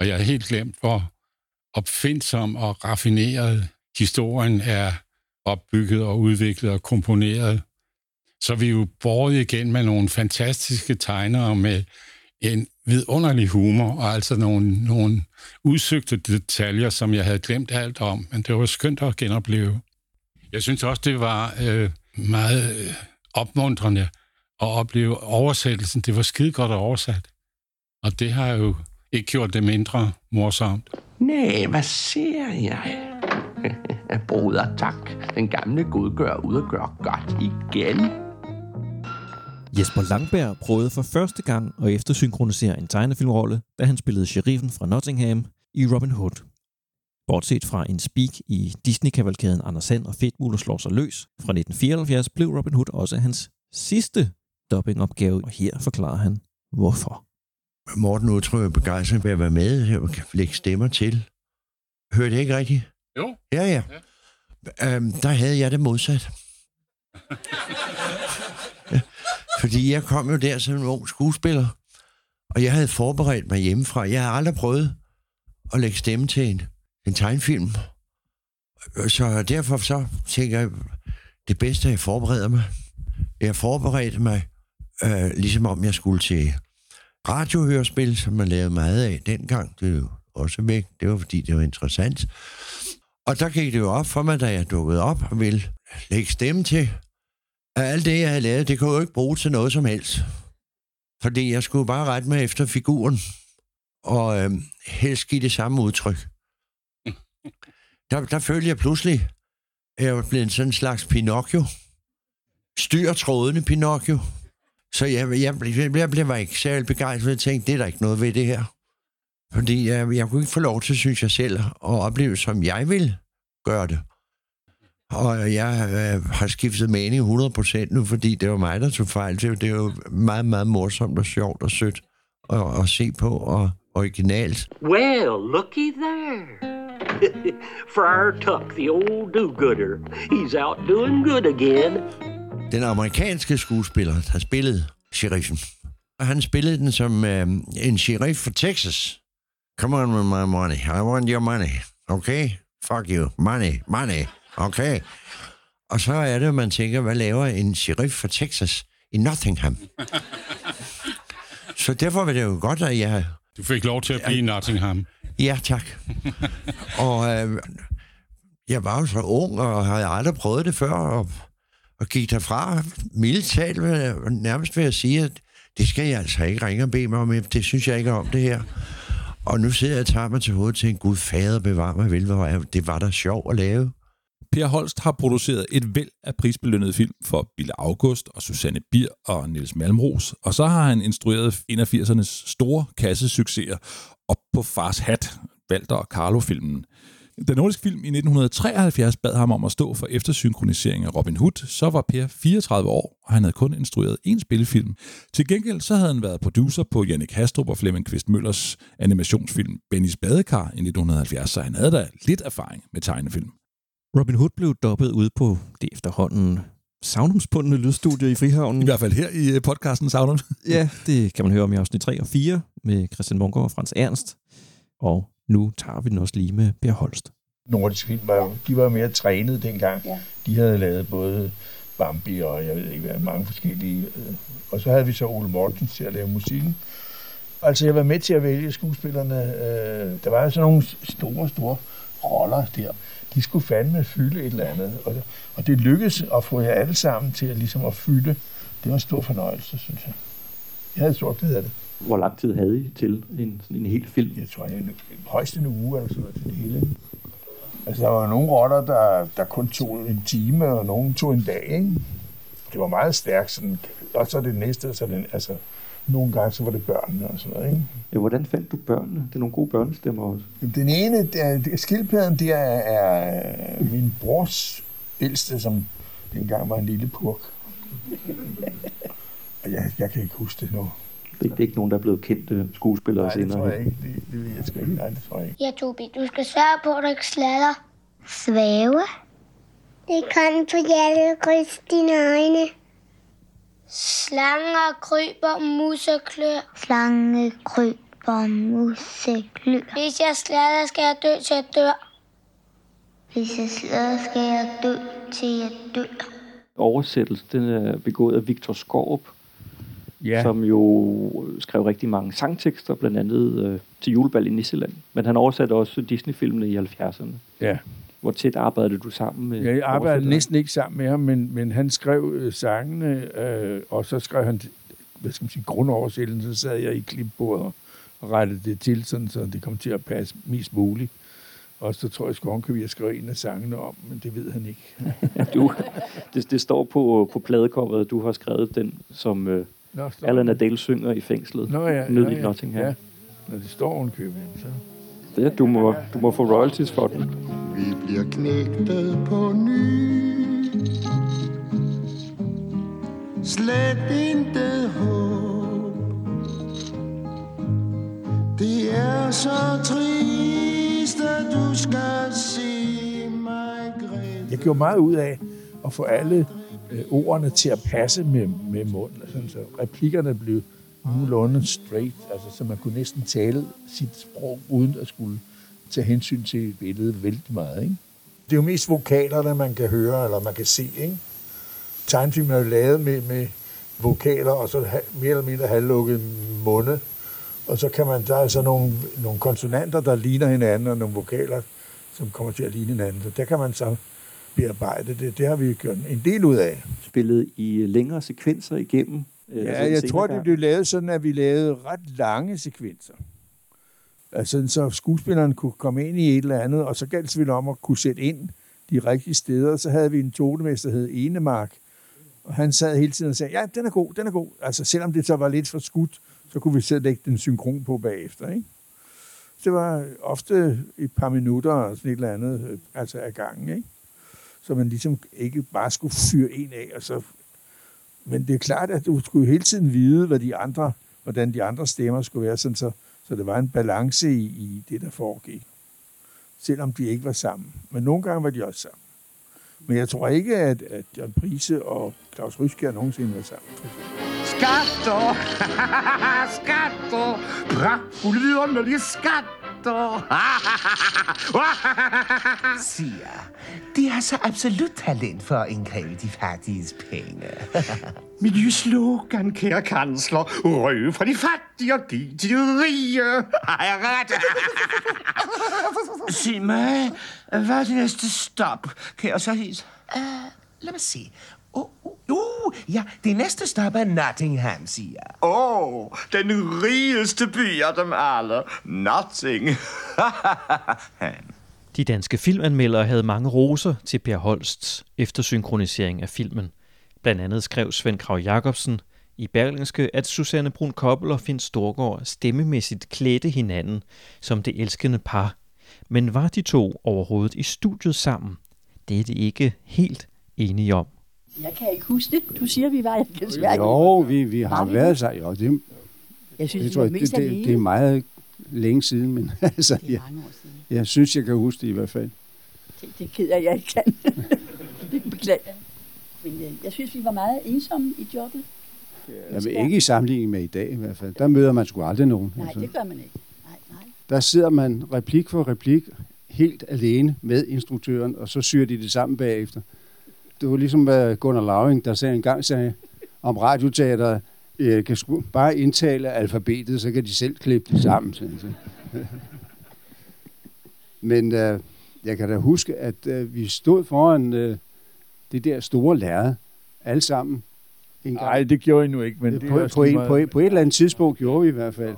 og jeg er helt glemt, hvor opfindsom og raffineret historien er opbygget og udviklet og komponeret. Så vi er jo båret igen med nogle fantastiske tegnere med en vidunderlig humor, og altså nogle, nogle udsøgte detaljer, som jeg havde glemt alt om, men det var skønt at genopleve. Jeg synes også, det var øh, meget øh, opmuntrende at opleve oversættelsen. Det var skide godt oversat, og det har jo ikke gjort det mindre morsomt. Nej, hvad ser jeg? Broder, tak. Den gamle godgør ud og gør godt igen. Jesper Langberg prøvede for første gang at eftersynkronisere en tegnefilmrolle, da han spillede sheriffen fra Nottingham i Robin Hood. Bortset fra en speak i Disney-kavalkaden Anders Sand og Fedtmuller slår sig løs fra 1974, blev Robin Hood også hans sidste dubbingopgave, og her forklarer han, hvorfor. Morten udtrykker begejstring ved at være med og lægge stemmer til. Hørte jeg ikke rigtigt? Jo. Ja, ja. ja. Øhm, der havde jeg det modsat. ja, fordi jeg kom jo der som en ung skuespiller, og jeg havde forberedt mig hjemmefra. Jeg havde aldrig prøvet at lægge stemme til en, en tegnfilm. Så derfor så tænker jeg, det bedste at jeg forbereder mig. Jeg forberedte mig, øh, ligesom om jeg skulle til radiohørespil, som man lavede meget af dengang. Det er jo også væk. Det var, fordi det var interessant. Og der gik det jo op for mig, da jeg dukkede op og ville lægge stemme til, at alt det, jeg havde lavet, det kunne jo ikke bruge til noget som helst. Fordi jeg skulle bare rette mig efter figuren, og øh, helst give det samme udtryk. Der, der følte jeg pludselig, at jeg var blevet sådan en slags Pinocchio. Styr trådende Pinocchio. Så jeg, jeg, jeg, jeg blev ikke særlig begejstret. Jeg tænkte, det er der ikke noget ved det her. Fordi jeg, jeg kunne ikke få lov til, synes jeg selv, at opleve, som jeg vil gøre det. Og jeg øh, har skiftet mening 100% nu, fordi det var mig, der tog fejl. Det, det er jo meget, meget morsomt og sjovt og sødt at, at se på og originalt. Well, looky there. Friar Tuck, the old do-gooder. He's out doing good again. Den amerikanske skuespiller, der spillede sheriffen. Og han spillede den som øh, en sheriff fra Texas. Come on with my money. I want your money. Okay? Fuck you. Money. Money. Okay? Og så er det, man tænker, hvad laver en sheriff fra Texas i Nottingham? så derfor var det jo godt, at jeg... Du fik lov til at blive i Nottingham. Ja, tak. og øh, jeg var jo så ung, og havde aldrig prøvet det før, og, og gik derfra mildt nærmest ved at sige, at det skal jeg altså ikke ringe og bede mig om. Det synes jeg ikke om, det her. Og nu sidder jeg og tager mig til hovedet til en gud fader bevar mig vel, hvor det var da sjovt at lave. Per Holst har produceret et væld af prisbelønnede film for Bille August og Susanne Bier og Niels Malmros, og så har han instrueret en af 80'ernes store kassesucceser op på Fars Hat, Walter og Carlo-filmen. Da Nordisk Film i 1973 bad ham om at stå for eftersynkronisering af Robin Hood, så var Per 34 år, og han havde kun instrueret én spillefilm. Til gengæld så havde han været producer på Jannik Hastrup og Flemming Kvist Møllers animationsfilm Bennys Badekar i 1970, så han havde da lidt erfaring med tegnefilm. Robin Hood blev dobbet ude på det efterhånden savnomspundne lydstudie i Frihavnen. I hvert fald her i podcasten Savnum. ja, det kan man høre om i afsnit 3 og 4 med Christian Munkgaard og Frans Ernst. Og nu tager vi den også lige med Per Holst. Nordisk Film var jo, de var mere trænet dengang. Ja. De havde lavet både Bambi og jeg ved ikke hvad, mange forskellige. Og så havde vi så Ole Mortens til at lave musikken. Altså jeg var med til at vælge skuespillerne. Der var sådan nogle store, store roller der. De skulle fandme fylde et eller andet. Og, og det lykkedes at få jer alle sammen til at, ligesom at fylde. Det var en stor fornøjelse, synes jeg. Jeg havde stort glæde af det. Hvor lang tid havde I til en, sådan en hel film? Jeg tror, jeg højst en uge eller sådan noget til det hele. Altså, der var nogle rotter, der, der kun tog en time, og nogle tog en dag, ikke? det var meget stærkt. Sådan, og så det næste, så den, altså, nogle gange så var det børnene og sådan noget, ikke? Ja, hvordan fandt du børnene? Det er nogle gode børnestemmer også. Den ene, der, skildpadden, der er, er min brors ældste, som dengang var en lille purk. Og jeg, jeg kan ikke huske det nu. Det, det er ikke nogen, der er blevet kendte skuespillere Nej, det senere. tror jeg ikke. Det, det ved jeg sgu ikke. Nej, det tror jeg ikke. Ja, Tobi, du skal sørge på, at du ikke slatter. Svæve? Det kan på hjertet kryds dine øjne. Slanger kryber, museklør. Slange kryber, museklør. Hvis jeg slatter, skal jeg dø til jeg dør. Hvis jeg slatter, skal jeg dø til jeg dør. Oversættelse, den er begået af Victor Skorup, Ja. som jo skrev rigtig mange sangtekster, blandt andet øh, til julebal i Nisseland. Men han oversatte også Disney-filmene i 70'erne. Ja. Hvor tæt arbejdede du sammen med Jeg arbejdede næsten ikke sammen med ham, men, men han skrev øh, sangene, øh, og så skrev han, hvad skal man sige, grundoversættelsen, så sad jeg i klipbordet og rettede det til, sådan, så det kom til at passe mest muligt. Og så tror jeg, at vi have skrevet en af sangene om, men det ved han ikke. du, det, det står på, på pladecoveret, at du har skrevet den, som øh, Nå, det. Adele synger i fængslet. Nå ja, nede nå i ja, Nottingham. ja. Når det står ovenkøbet, så... Det, du, må, du må få royalties for den. Vi bliver knægtet på ny Slet intet håb Det er så trist, at du skal se mig græde Jeg gjorde meget ud af at få alle øh, ordene til at passe med, med munden. Sådan, så replikkerne blev nogenlunde straight, altså, så man kunne næsten tale sit sprog, uden at skulle tage hensyn til billedet vældig meget. Ikke? Det er jo mest vokalerne, man kan høre, eller man kan se. Ikke? Tegnfilmen er jo lavet med, med vokaler, og så mere eller mindre halvlukket munde. Og så kan man, der er så nogle, nogle konsonanter, der ligner hinanden, og nogle vokaler, som kommer til at ligne hinanden. Så der kan man så bearbejde det. Det har vi gjort en del ud af. Spillet i længere sekvenser igennem. øh, Ja, altså jeg tror, det gang. blev lavet sådan, at vi lavede ret lange sekvenser. Altså, så skuespilleren kunne komme ind i et eller andet, og så galt det selvfølgelig om at kunne sætte ind de rigtige steder. Så havde vi en tonemester, der hed Enemark, og han sad hele tiden og sagde, ja, den er god, den er god. Altså, selvom det så var lidt for skudt, så kunne vi selv lægge den synkron på bagefter, ikke? Det var ofte et par minutter og sådan et eller andet, øh, altså af gangen, ikke? Så man ligesom ikke bare skulle fyre en af, og så men det er klart, at du skulle hele tiden vide, hvad de andre, hvordan de andre stemmer skulle være, sådan så, så det var en balance i, i det, der foregik. Selvom de ikke var sammen. Men nogle gange var de også sammen. Men jeg tror ikke, at, at John Prise og Claus Ryskjær nogensinde var sammen. Skatter! skatter! Pragtfulde vidunderlige skatter! Siger, de har så absolut talent for at indkræve de fattiges penge. Mit nye slogan, kære kansler. Røve fra de fattige og giv til de rige. Har jeg ret? Sig mig, hvad er det næste stop? Så hisse? Uh, lad mig se. Uh, uh, uh, ja, det næste stop er Nottingham, siger jeg. Åh, oh, den rigeste by af dem alle. Nothing. De danske filmanmeldere havde mange roser til Per Holsts eftersynkronisering af filmen. Blandt andet skrev Svend Krav Jacobsen i Berlingske, at Susanne Brun Koppel og Finn Storgård stemmemæssigt klædte hinanden som det elskende par. Men var de to overhovedet i studiet sammen? Det er det ikke helt enige om. Jeg kan ikke huske det. Du siger, vi var i desværre. Jo, vi, vi har Var været det? sig. Jo, det, Jeg synes, det, tror jeg, det, det, alene. det er meget længe siden, men altså, jeg, jeg synes, jeg kan huske det i hvert fald. Det, det keder jeg ikke kan. det beklager jeg. Men øh, jeg synes, vi var meget ensomme i jobbet. Jeg vil ikke i sammenligning med i dag i hvert fald. Der møder man sgu aldrig nogen. Nej, altså. det gør man ikke. Nej, nej. Der sidder man replik for replik helt alene med instruktøren, og så syr de det sammen bagefter. Det var ligesom hvad Gunnar Lauring, der sagde engang sagde om radioteater, øh, kan sgu bare indtale alfabetet, så kan de selv klippe det sammen. Men øh, jeg kan da huske, at øh, vi stod foran øh, det der store lærred, alle sammen. Nej, det gjorde I nu ikke, men det på, også på, lige en, på, en, på et eller andet tidspunkt gjorde vi i hvert fald.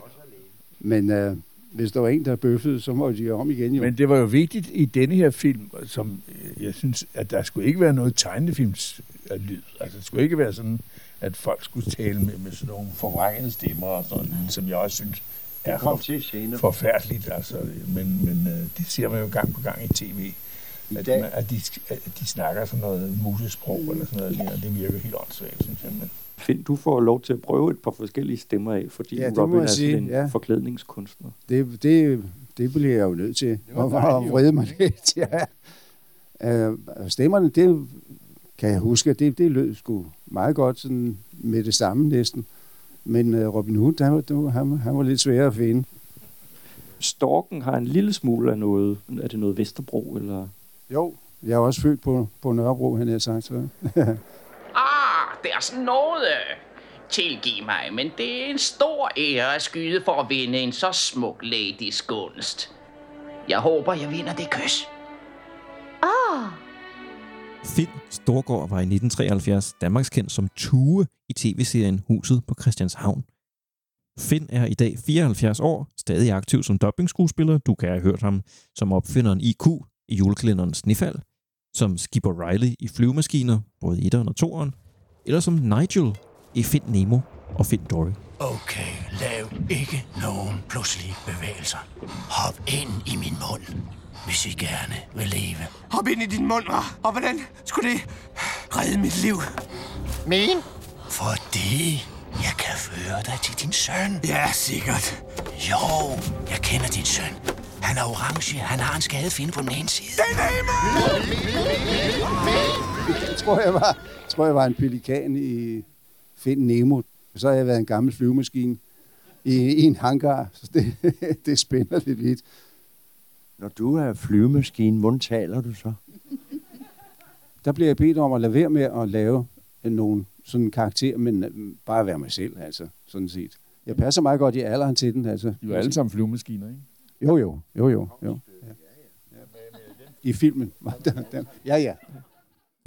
Men øh, hvis der var en, der bøffede, så må de om igen. Jo. Men det var jo vigtigt i denne her film, som øh, jeg synes, at der skulle ikke være noget tegnefilms lyd. Altså, det skulle ikke være sådan, at folk skulle tale med, med sådan nogle forvrængede stemmer og sådan, som jeg også synes er Det kom for, forfærdeligt. Altså, men men øh, det ser man jo gang på gang i tv. At, dag- man, at, de, at de snakker sådan noget musesprog eller sådan noget, ja. og det virker helt åndssvagt, synes jeg. Men, Finn, du får lov til at prøve et par forskellige stemmer af, fordi Ja, Robin er sige, en ja. forklædningskunstner. Det, det, det bliver jeg jo nødt til. jo. vrede mig lidt, ja. Øh, stemmerne, det kan jeg huske, det, det lød sgu meget godt sådan med det samme næsten. Men uh, Robin Hood, han, var- han, han var lidt svær at finde. Storken har en lille smule af noget. Er det noget Vesterbro, eller? Jo, jeg er også født på, på Nørrebro, han har sagt. Så. Ah, deres nåde. Tilgiv mig, men det er en stor ære at skyde for at vinde en så smuk ladies gunst. Jeg håber, jeg vinder det kys. Åh, Finn Storgård var i 1973 Danmarks kendt som Tue i tv-serien Huset på Christianshavn. Finn er i dag 74 år, stadig aktiv som dubbing-skuespiller. Du kan have hørt ham som opfinderen IQ i julekalenderen Snifald, som Skipper Riley i Flyvemaskiner, både i 1'eren og 2'eren, eller som Nigel i Find Nemo og Find Dory. Okay, lav ikke nogen pludselige bevægelser. Hop ind i min mund, hvis I gerne vil leve. Hop ind i din mund, hva'? og hvordan skulle det redde mit liv? Min? Fordi jeg kan føre dig til din søn. Ja, sikkert. Jo, jeg kender din søn. Han er orange. Han har en skade finde på den ene side. Det er Jeg tror, jeg var, tror, jeg var en pelikan i Find Nemo. Så har jeg været en gammel flyvemaskine i, i en hangar. Så det, det spænder lidt vidt. Når du er flyvemaskine, hvordan taler du så? Der bliver jeg bedt om at lade være med at lave nogle sådan karakter, men øh, bare være mig selv, altså, sådan set. Jeg passer meget godt i alderen til den, altså. de er alle sammen flyvemaskiner, ikke? Jo, jo, jo, jo, jo. Ja. I filmen. ja, ja.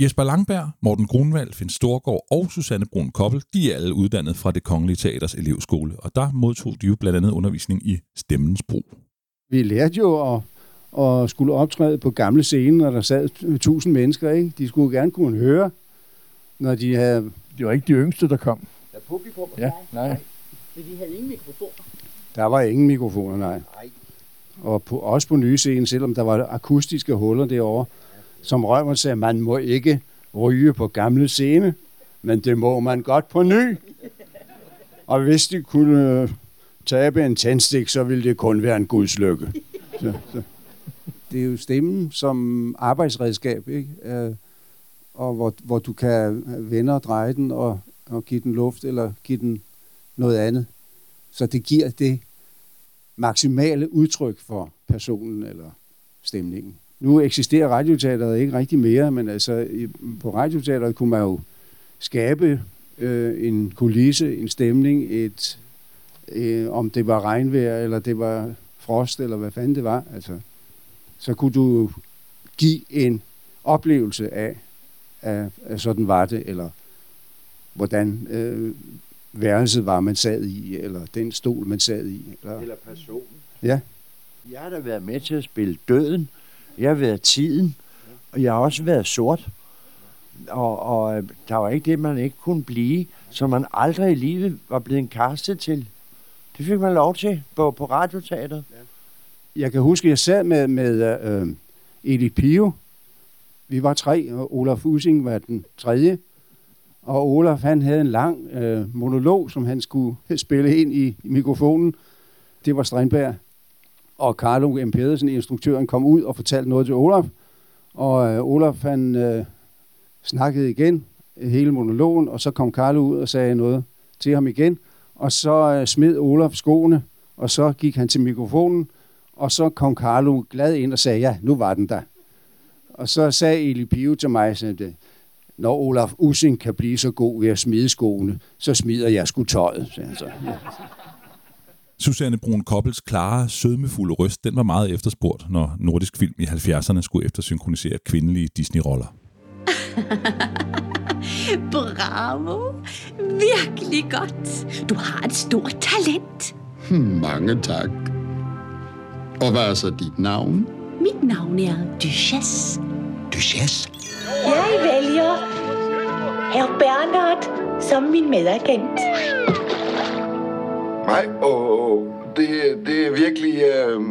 Jesper Langberg, Morten Grunwald, Finn Storgård og Susanne Brun Koppel, de er alle uddannet fra det Kongelige Teaters elevskole, og der modtog de jo blandt andet undervisning i stemmens brug. Vi lærte jo at, at skulle optræde på gamle scener, når der sad tusind mennesker, ikke? De skulle gerne kunne høre, når de havde... Det var ikke de yngste, der kom. Der er publikum. Ja, nej. Men vi havde ingen mikrofoner. Der var ingen mikrofoner, nej. Og på, også på nye scenen, selvom der var akustiske huller derovre, som Rømer sagde, man må ikke ryge på gamle scene, men det må man godt på ny. Og hvis de kunne øh, tabe en tændstik, så ville det kun være en gudslykke. Så, så. Det er jo stemmen som arbejdsredskab, ikke? Øh, og hvor, hvor du kan vende og dreje den og, og give den luft eller give den noget andet. Så det giver det maksimale udtryk for personen eller stemningen. Nu eksisterer radioteateret ikke rigtig mere, men altså i, på radioteateret kunne man jo skabe øh, en kulisse, en stemning, et, øh, om det var regnvejr, eller det var frost, eller hvad fanden det var. Altså, så kunne du give en oplevelse af, af, af sådan var det, eller hvordan øh, værelset var, man sad i, eller den stol, man sad i. Eller, Eller personen. ja. Jeg har da været med til at spille døden. Jeg har været tiden. Og jeg har også været sort. Og, og øh, der var ikke det, man ikke kunne blive, som man aldrig i livet var blevet kastet til. Det fik man lov til på, på radioteateret. Jeg kan huske, at jeg sad med, med øh, Eli Pio. Vi var tre, og Olaf Using var den tredje. Og Olaf, han havde en lang øh, monolog, som han skulle spille ind i, i mikrofonen. Det var Strindberg. Og Carlo M. Pedersen, instruktøren, kom ud og fortalte noget til Olaf. Og øh, Olaf, han øh, snakkede igen hele monologen, og så kom Carlo ud og sagde noget til ham igen. Og så øh, smed Olaf skoene, og så gik han til mikrofonen, og så kom Carlo glad ind og sagde, ja, nu var den der. Og så sagde Eli Pio til mig, sådan, når Olaf Ussing kan blive så god ved at smide skoene, så smider jeg sgu tøjet, sagde han så. Ja. Susanne Brun Koppels klare, sødmefulde røst, den var meget efterspurgt, når nordisk film i 70'erne skulle eftersynkronisere kvindelige Disney-roller. Bravo. Virkelig godt. Du har et stort talent. Mange tak. Og hvad er så dit navn? Mit navn er Duchesse. Duchesse? Jeg vælger Herr Bernhard som min medagent. Nej, åh, det, det er virkelig... Øh...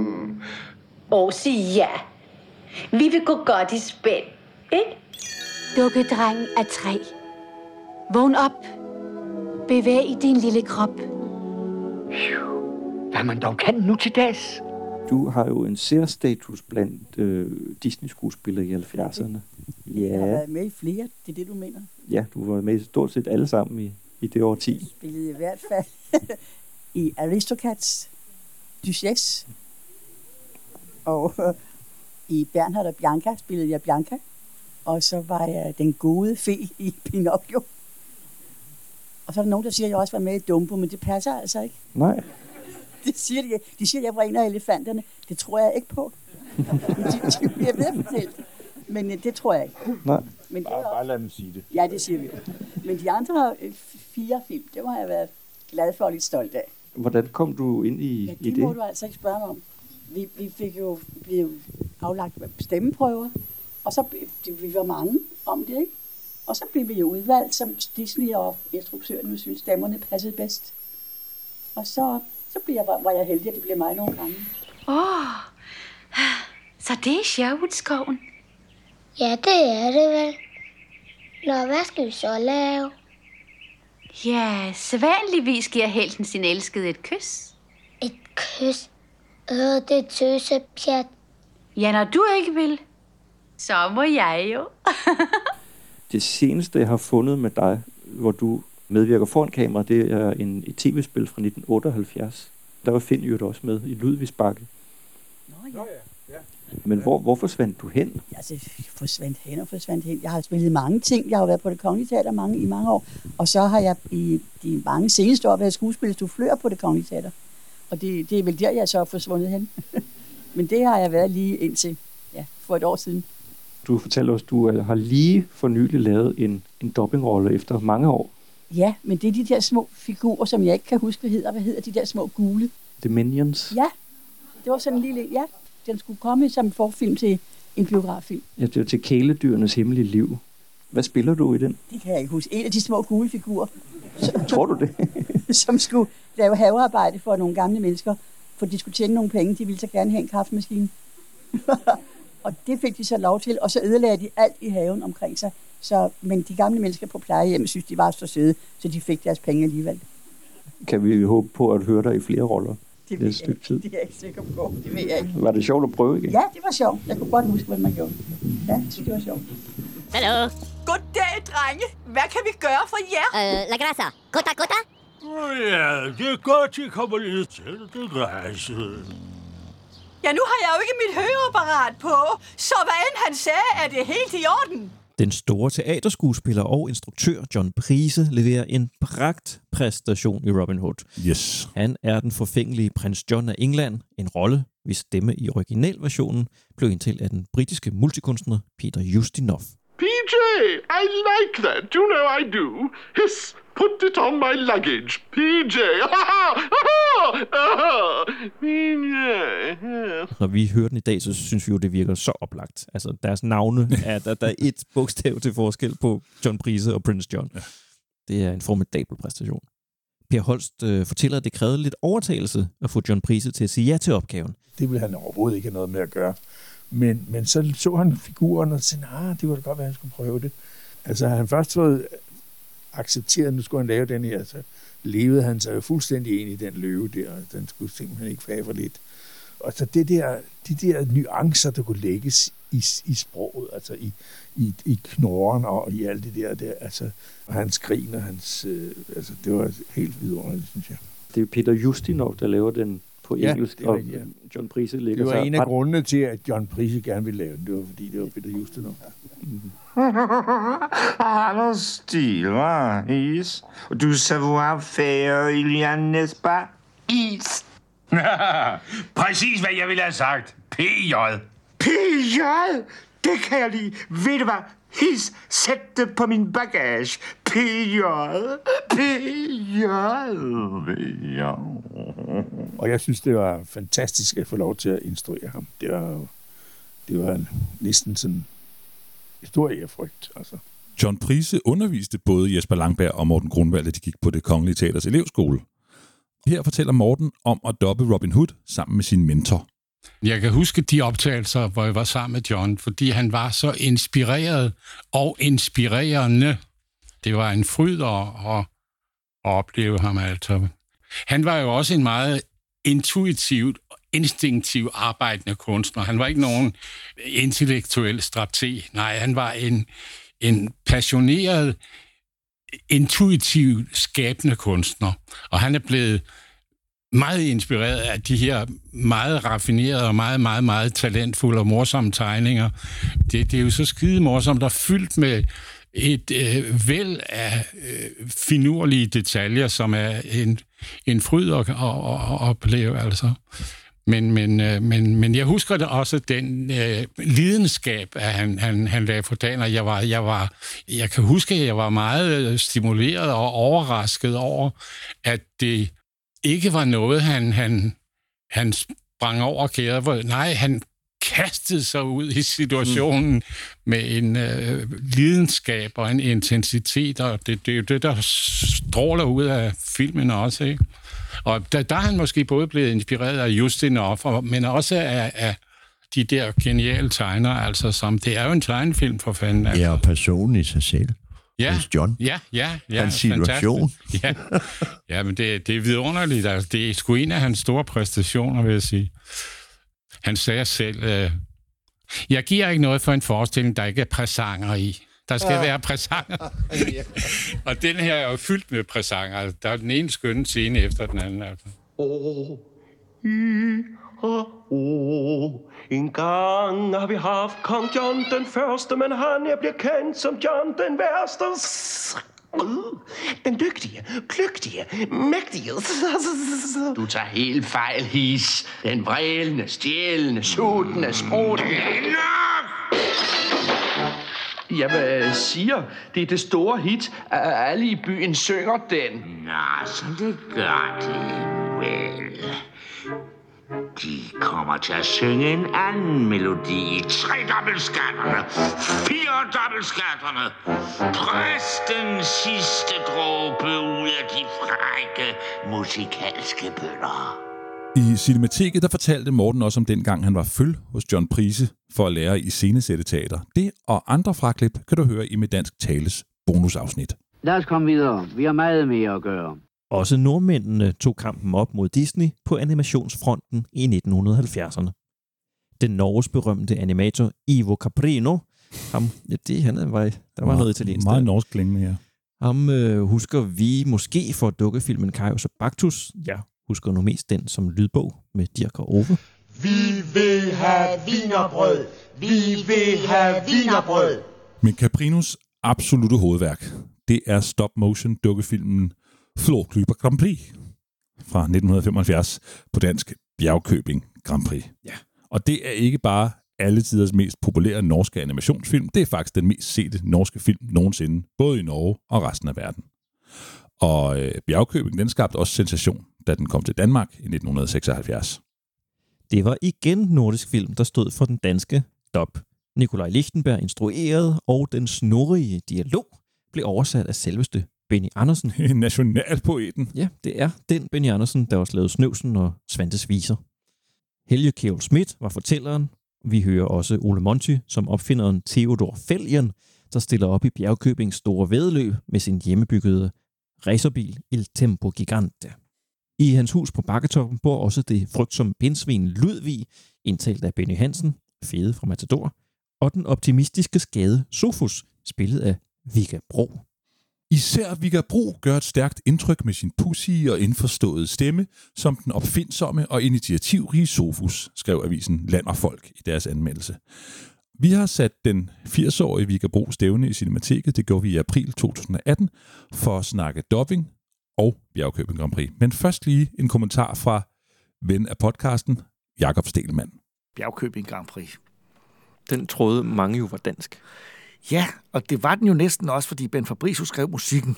Og sig ja. Vi vil gå godt i spænd, ikke? Dukkedreng af træ. Vågn op. Bevæg din lille krop. Hvad man dog kan nu til dags. Du har jo en særstatus blandt øh, Disney-skuespillere i 70'erne. Jeg har Ja, været med i flere, det er det, du mener. ja, du var med i stort set alle sammen i, i det årti. Spillede i hvert fald i Aristocats, Duchess, og øh, i Bernhard og Bianca spillede jeg Bianca, og så var jeg den gode fe i Pinocchio. Og så er der nogen, der siger, at jeg også var med i Dumbo, men det passer altså ikke. Nej. Det siger de, de siger, at jeg var en af elefanterne. Det tror jeg ikke på. de, de bliver ved at fortælle det. Men øh, det tror jeg ikke. Nej. Men det Bare, var, bare lad dem sige det. ja, det siger vi. Men de andre øh, fire film, det må jeg være glad for og lidt stolt af. Hvordan kom du ind i, Ja, i det det? må du altså ikke spørge mig om. Vi, vi fik jo blev aflagt stemmeprøver, og så det, vi var mange om det, ikke? Og så blev vi jo udvalgt, som Disney og instruktøren synes stemmerne passede bedst. Og så, så blev jeg, var jeg heldig, at det blev mig nogle gange. Åh, oh, så det er Sherwoodskoven. Ja, det er det vel. Nå, hvad skal vi så lave? Ja, sædvanligvis giver helten sin elskede et kys. Et kys? Øh, det er tøsepjat. Ja, når du ikke vil, så må jeg jo. Det seneste, jeg har fundet med dig, hvor du medvirker foran kamera, det er en, et tv-spil fra 1978. Der var Finn jo også med i Ludvigsbakke. Nå ja. Men hvor, hvor forsvandt du hen? Altså, jeg forsvandt hen og forsvandt hen. Jeg har spillet mange ting. Jeg har været på det kongelige teater mange, i mange år. Og så har jeg i de mange seneste år været skuespillerstuflør på det kongelige teater. Og det, det er vel der, jeg så er forsvundet hen. Men det har jeg været lige indtil ja, for et år siden. Du fortæller os, du øh, har lige for nylig lavet en, en dobbingrolle efter mange år. Ja, men det er de der små figurer, som jeg ikke kan huske, hvad hedder. Hvad hedder de der små gule? The Minions. Ja, det var sådan en lille... Ja, den skulle komme som forfilm til en biograffilm. Ja, det er til kæledyrenes hemmelige liv. Hvad spiller du i den? Det kan jeg ikke huske. En af de små gule figurer. Tror du det? som skulle lave havearbejde for nogle gamle mennesker, for de skulle tjene nogle penge. De ville så gerne have en kaffemaskine. og det fik de så lov til, og så ødelagde de alt i haven omkring sig. Så, men de gamle mennesker på plejehjem synes, de var så søde, så de fik deres penge alligevel. Kan vi håbe på at høre dig i flere roller? Det ved et stykke tid. Det er jeg ikke sikker på. Det ved jeg ikke. Var det sjovt at prøve igen? Ja, det var sjovt. Jeg kunne godt huske, hvad man gjorde. Ja, det var sjovt. Hallo. Goddag, drenge. Hvad kan vi gøre for jer? Øh, la grasa. Gota, gota. Ja, det er godt, I kommer lidt til det græs. Ja, nu har jeg jo ikke mit høreapparat på, så hvad end han sagde, er det helt i orden. Den store teaterskuespiller og instruktør John Prise leverer en pragt præstation i Robin Hood. Yes. Han er den forfængelige prins John af England, en rolle, hvis stemme i originalversionen blev indtil af den britiske multikunstner Peter Ustinov. PJ, I like that. You know I do. Hiss, put it on my luggage. PJ. PJ. Når vi hører den i dag, så synes vi jo, det virker så oplagt. Altså, deres navne er, der, der er et bogstav til forskel på John Prise og Prince John. Ja. Det er en formidabel præstation. Per Holst øh, fortæller, at det krævede lidt overtagelse at få John Prise til at sige ja til opgaven. Det ville han overhovedet ikke have noget med at gøre. Men, men så så han figuren og tænkte, ah, det kunne da godt være, at han skulle prøve det. Altså, han først fået accepteret, at nu skulle han lave den her, så levede han sig jo fuldstændig ind i den løve der, og den skulle simpelthen ikke fage for lidt. Og så det der, de der nuancer, der kunne lægges i, i sproget, altså i, i, i knorren og i alt det der, der altså, og hans grin og hans, øh, altså det var helt vidunderligt, synes jeg. Det er Peter Justinov, der laver den på Ja, engelsk, det er og ja. John Prise ligger Det var en af ret- grundene til, at John Prise gerne ville lave den. Det var fordi, det var Peter Justinov. Alors, stil, hva'? Is. Du savoir-faire, il y a, n'est-ce pas? Is. Præcis, hvad jeg ville have sagt. PJ. PJ! Det kan jeg lide. Ved du hvad? His, sæt det på min bagage. PJ. PJ. PJ. Og jeg synes, det var fantastisk at få lov til at instruere ham. Det var, det var næsten sådan historie af frygt. Altså. John Prise underviste både Jesper Langberg og Morten Grundvald, da de gik på det Kongelige Teaters elevskole. Her fortæller Morten om at dobbe Robin Hood sammen med sin mentor. Jeg kan huske de optagelser, hvor jeg var sammen med John, fordi han var så inspireret og inspirerende. Det var en fryd at, at, at opleve ham altså. Han var jo også en meget intuitivt, instinktiv arbejdende kunstner. Han var ikke nogen intellektuel strateg. Nej, han var en, en passioneret, intuitiv, skabende kunstner. Og han er blevet meget inspireret af de her meget raffinerede og meget, meget, meget talentfulde og morsomme tegninger. Det, det er jo så skide morsomt og fyldt med et øh, væld af øh, finurlige detaljer, som er en, en fryd at, at, at opleve. Altså. Men, men, øh, men, men jeg husker det også den øh, lidenskab, at han, han, han lagde for dagen, og jeg, var, jeg, var, jeg kan huske, at jeg var meget stimuleret og overrasket over, at det ikke var noget, han, han, han sprang over kæret. Nej, han kastede sig ud i situationen mm. med en øh, lidenskab og en intensitet, og det, det er jo det, der stråler ud af filmen også, ikke? Og der, der er han måske både blevet inspireret af Justin Offer, men også af, af de der geniale tegnere, altså som, det er jo en tegnefilm for fanden. Altså. Ja, og personen i sig selv. Ja, Hos John. ja, ja. ja Hans situation. Ja, ja men det, det er vidunderligt. Altså, det er sgu en af hans store præstationer, vil jeg sige. Han sagde selv, øh, jeg giver ikke noget for en forestilling, der ikke er præsanger i. Der skal ja. være præsanger. og den her er jo fyldt med præsanger. Altså, der er den ene skønne scene efter den anden. Altså. Oh, y, oh, oh. En gang har vi haft kong John den første, men han er bliver kendt som John den værste. Den dygtige, kløgtige, mægtige. Du tager helt fejl, his. Den vrælende, stjælende, sultne, sprutende. Jeg øh, siger, det er det store hit, at alle i byen synger den. Nå, så det gør de vel. De kommer til at synge en anden melodi i tre dobbeltskatterne, fire dobbeltskatterne. præstens sidste dråbe ud af de frække musikalske bønder. I Cinemateket der fortalte Morten også om dengang han var føl hos John Prise for at lære i scenesætte teater. Det og andre fraklip kan du høre i med Dansk Tales bonusafsnit. Lad os komme videre. Vi har meget mere at gøre. Også nordmændene tog kampen op mod Disney på animationsfronten i 1970'erne. Den Norges berømte animator Ivo Caprino, ham, ja, det han var, der var noget italiensk Meget norsk klingende her. Ham øh, husker vi måske for dukkefilmen Kaios og Baktus. Jeg husker nu mest den som lydbog med Dirk og Ove. Vi vil have vinerbrød. Vi vil have vinerbrød. Men Caprinos absolute hovedværk, det er stop-motion dukkefilmen Flåklyber Grand Prix fra 1975 på dansk Bjergkøbing Grand Prix. Ja. Og det er ikke bare alle tiders mest populære norske animationsfilm, det er faktisk den mest sete norske film nogensinde, både i Norge og resten af verden. Og øh, Bjergkøbing, den skabte også sensation, da den kom til Danmark i 1976. Det var igen Nordisk Film, der stod for den danske dub. Nikolaj Lichtenberg instruerede, og den snurrige dialog blev oversat af selveste Benny Andersen. Nationalpoeten. Ja, det er den Benny Andersen, der også lavede Snøvsen og Svantes Viser. Helge Kjell Schmidt var fortælleren. Vi hører også Ole Monty som opfinderen Theodor Fælgen, der stiller op i Bjergkøbings store vedløb med sin hjemmebyggede racerbil Il Tempo Gigante. I hans hus på Bakketoppen bor også det frygtsomme pindsvin Ludvig, indtalt af Benny Hansen, fede fra Matador, og den optimistiske skade Sofus, spillet af Vigga Bro. Især Vigga Bro gør et stærkt indtryk med sin pussy og indforståede stemme, som den opfindsomme og initiativrige Sofus, skrev avisen Land og Folk i deres anmeldelse. Vi har sat den 80-årige Vigga Bro stævne i Cinemateket, det gjorde vi i april 2018, for at snakke dubbing og Bjergkøbing Grand Prix. Men først lige en kommentar fra ven af podcasten, Jakob Stelmann. Bjergkøbing Grand Prix. Den troede mange jo var dansk. Ja, og det var den jo næsten også, fordi Ben Fabricius skrev musikken.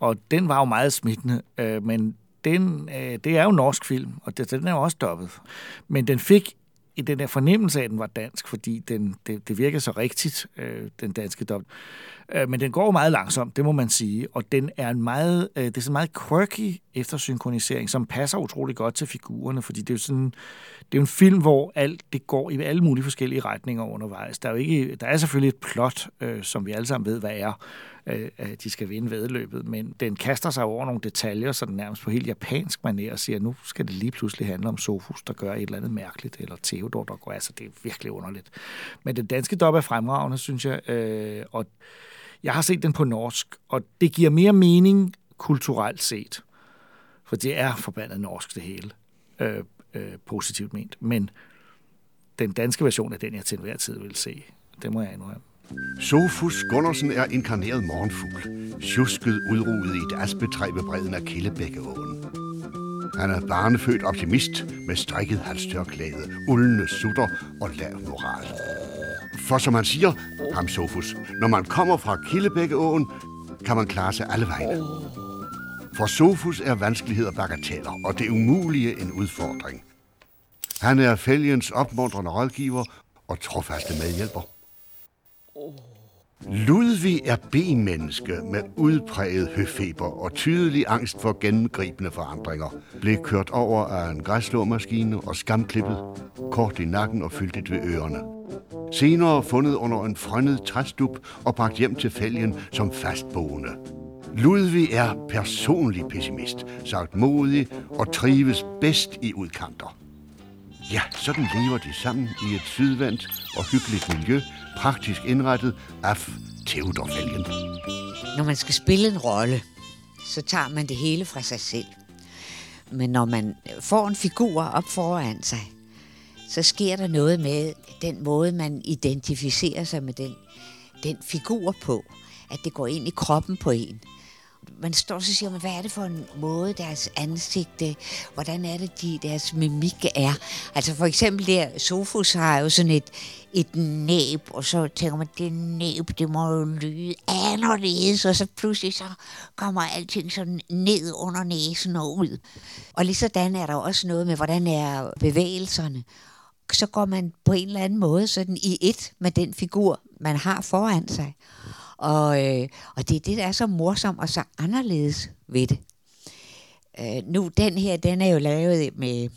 Og den var jo meget smittende, øh, men den, øh, det er jo norsk film, og det, den er jo også dobbet. Men den fik i den der fornemmelse af, at den var dansk, fordi den, det, det virker så rigtigt, øh, den danske dub. Øh, men den går meget langsomt, det må man sige, og den er en meget, øh, det er sådan en meget quirky eftersynkronisering, som passer utrolig godt til figurerne, fordi det er jo sådan, det er en film, hvor alt det går i alle mulige forskellige retninger undervejs. Der er jo ikke, der er selvfølgelig et plot, øh, som vi alle sammen ved, hvad er, øh, at de skal vinde vedløbet, men den kaster sig over nogle detaljer, så den nærmest på helt japansk manér og siger, nu skal det lige pludselig handle om Sofus, der gør et eller andet mærkeligt, eller Theodor, der går, altså det er virkelig underligt. Men den danske dop er fremragende, synes jeg, øh, og jeg har set den på norsk, og det giver mere mening kulturelt set, for det er forbandet norsk det hele, øh, øh, positivt ment, men den danske version er den, jeg til enhver tid vil se. Det må jeg indrømme. Sofus Gundersen er inkarneret morgenfugl, tjusket udruget i et aspetræ ved bredden af Killebækkeåen. Han er barnefødt optimist med strikket halstørklæde, uldne sutter og lav moral. For som han siger, ham Sofus, når man kommer fra Killebækkeåen, kan man klare sig alle vegne. For Sofus er vanskeligheder bagateller, og det umulige en udfordring. Han er fælgens opmuntrende rådgiver og trofaste medhjælper. Ludvig er B-menneske med udpræget høfeber og tydelig angst for gennemgribende forandringer. Blev kørt over af en græsslåmaskine og skamklippet, kort i nakken og fyldt ved ørerne. Senere fundet under en frønnet træstup og bragt hjem til fælgen som fastboende. Ludvig er personlig pessimist, sagt modig og trives bedst i udkanter. Ja, sådan lever de sammen i et sydvendt og hyggeligt miljø, praktisk indrettet af Theodor Felgen. Når man skal spille en rolle, så tager man det hele fra sig selv. Men når man får en figur op foran sig, så sker der noget med den måde, man identificerer sig med den, den figur på. At det går ind i kroppen på en man står så siger man, hvad er det for en måde, deres ansigte, hvordan er det, de, deres mimik er. Altså for eksempel der, Sofus har jo sådan et, et næb, og så tænker man, det næb, det må jo lyde anderledes, og så pludselig så kommer alting sådan ned under næsen og ud. Og lige sådan er der også noget med, hvordan er bevægelserne. Så går man på en eller anden måde sådan i et med den figur, man har foran sig. Og, øh, og det er det, der er så morsomt og så anderledes ved det. Øh, nu, den her, den er jo lavet med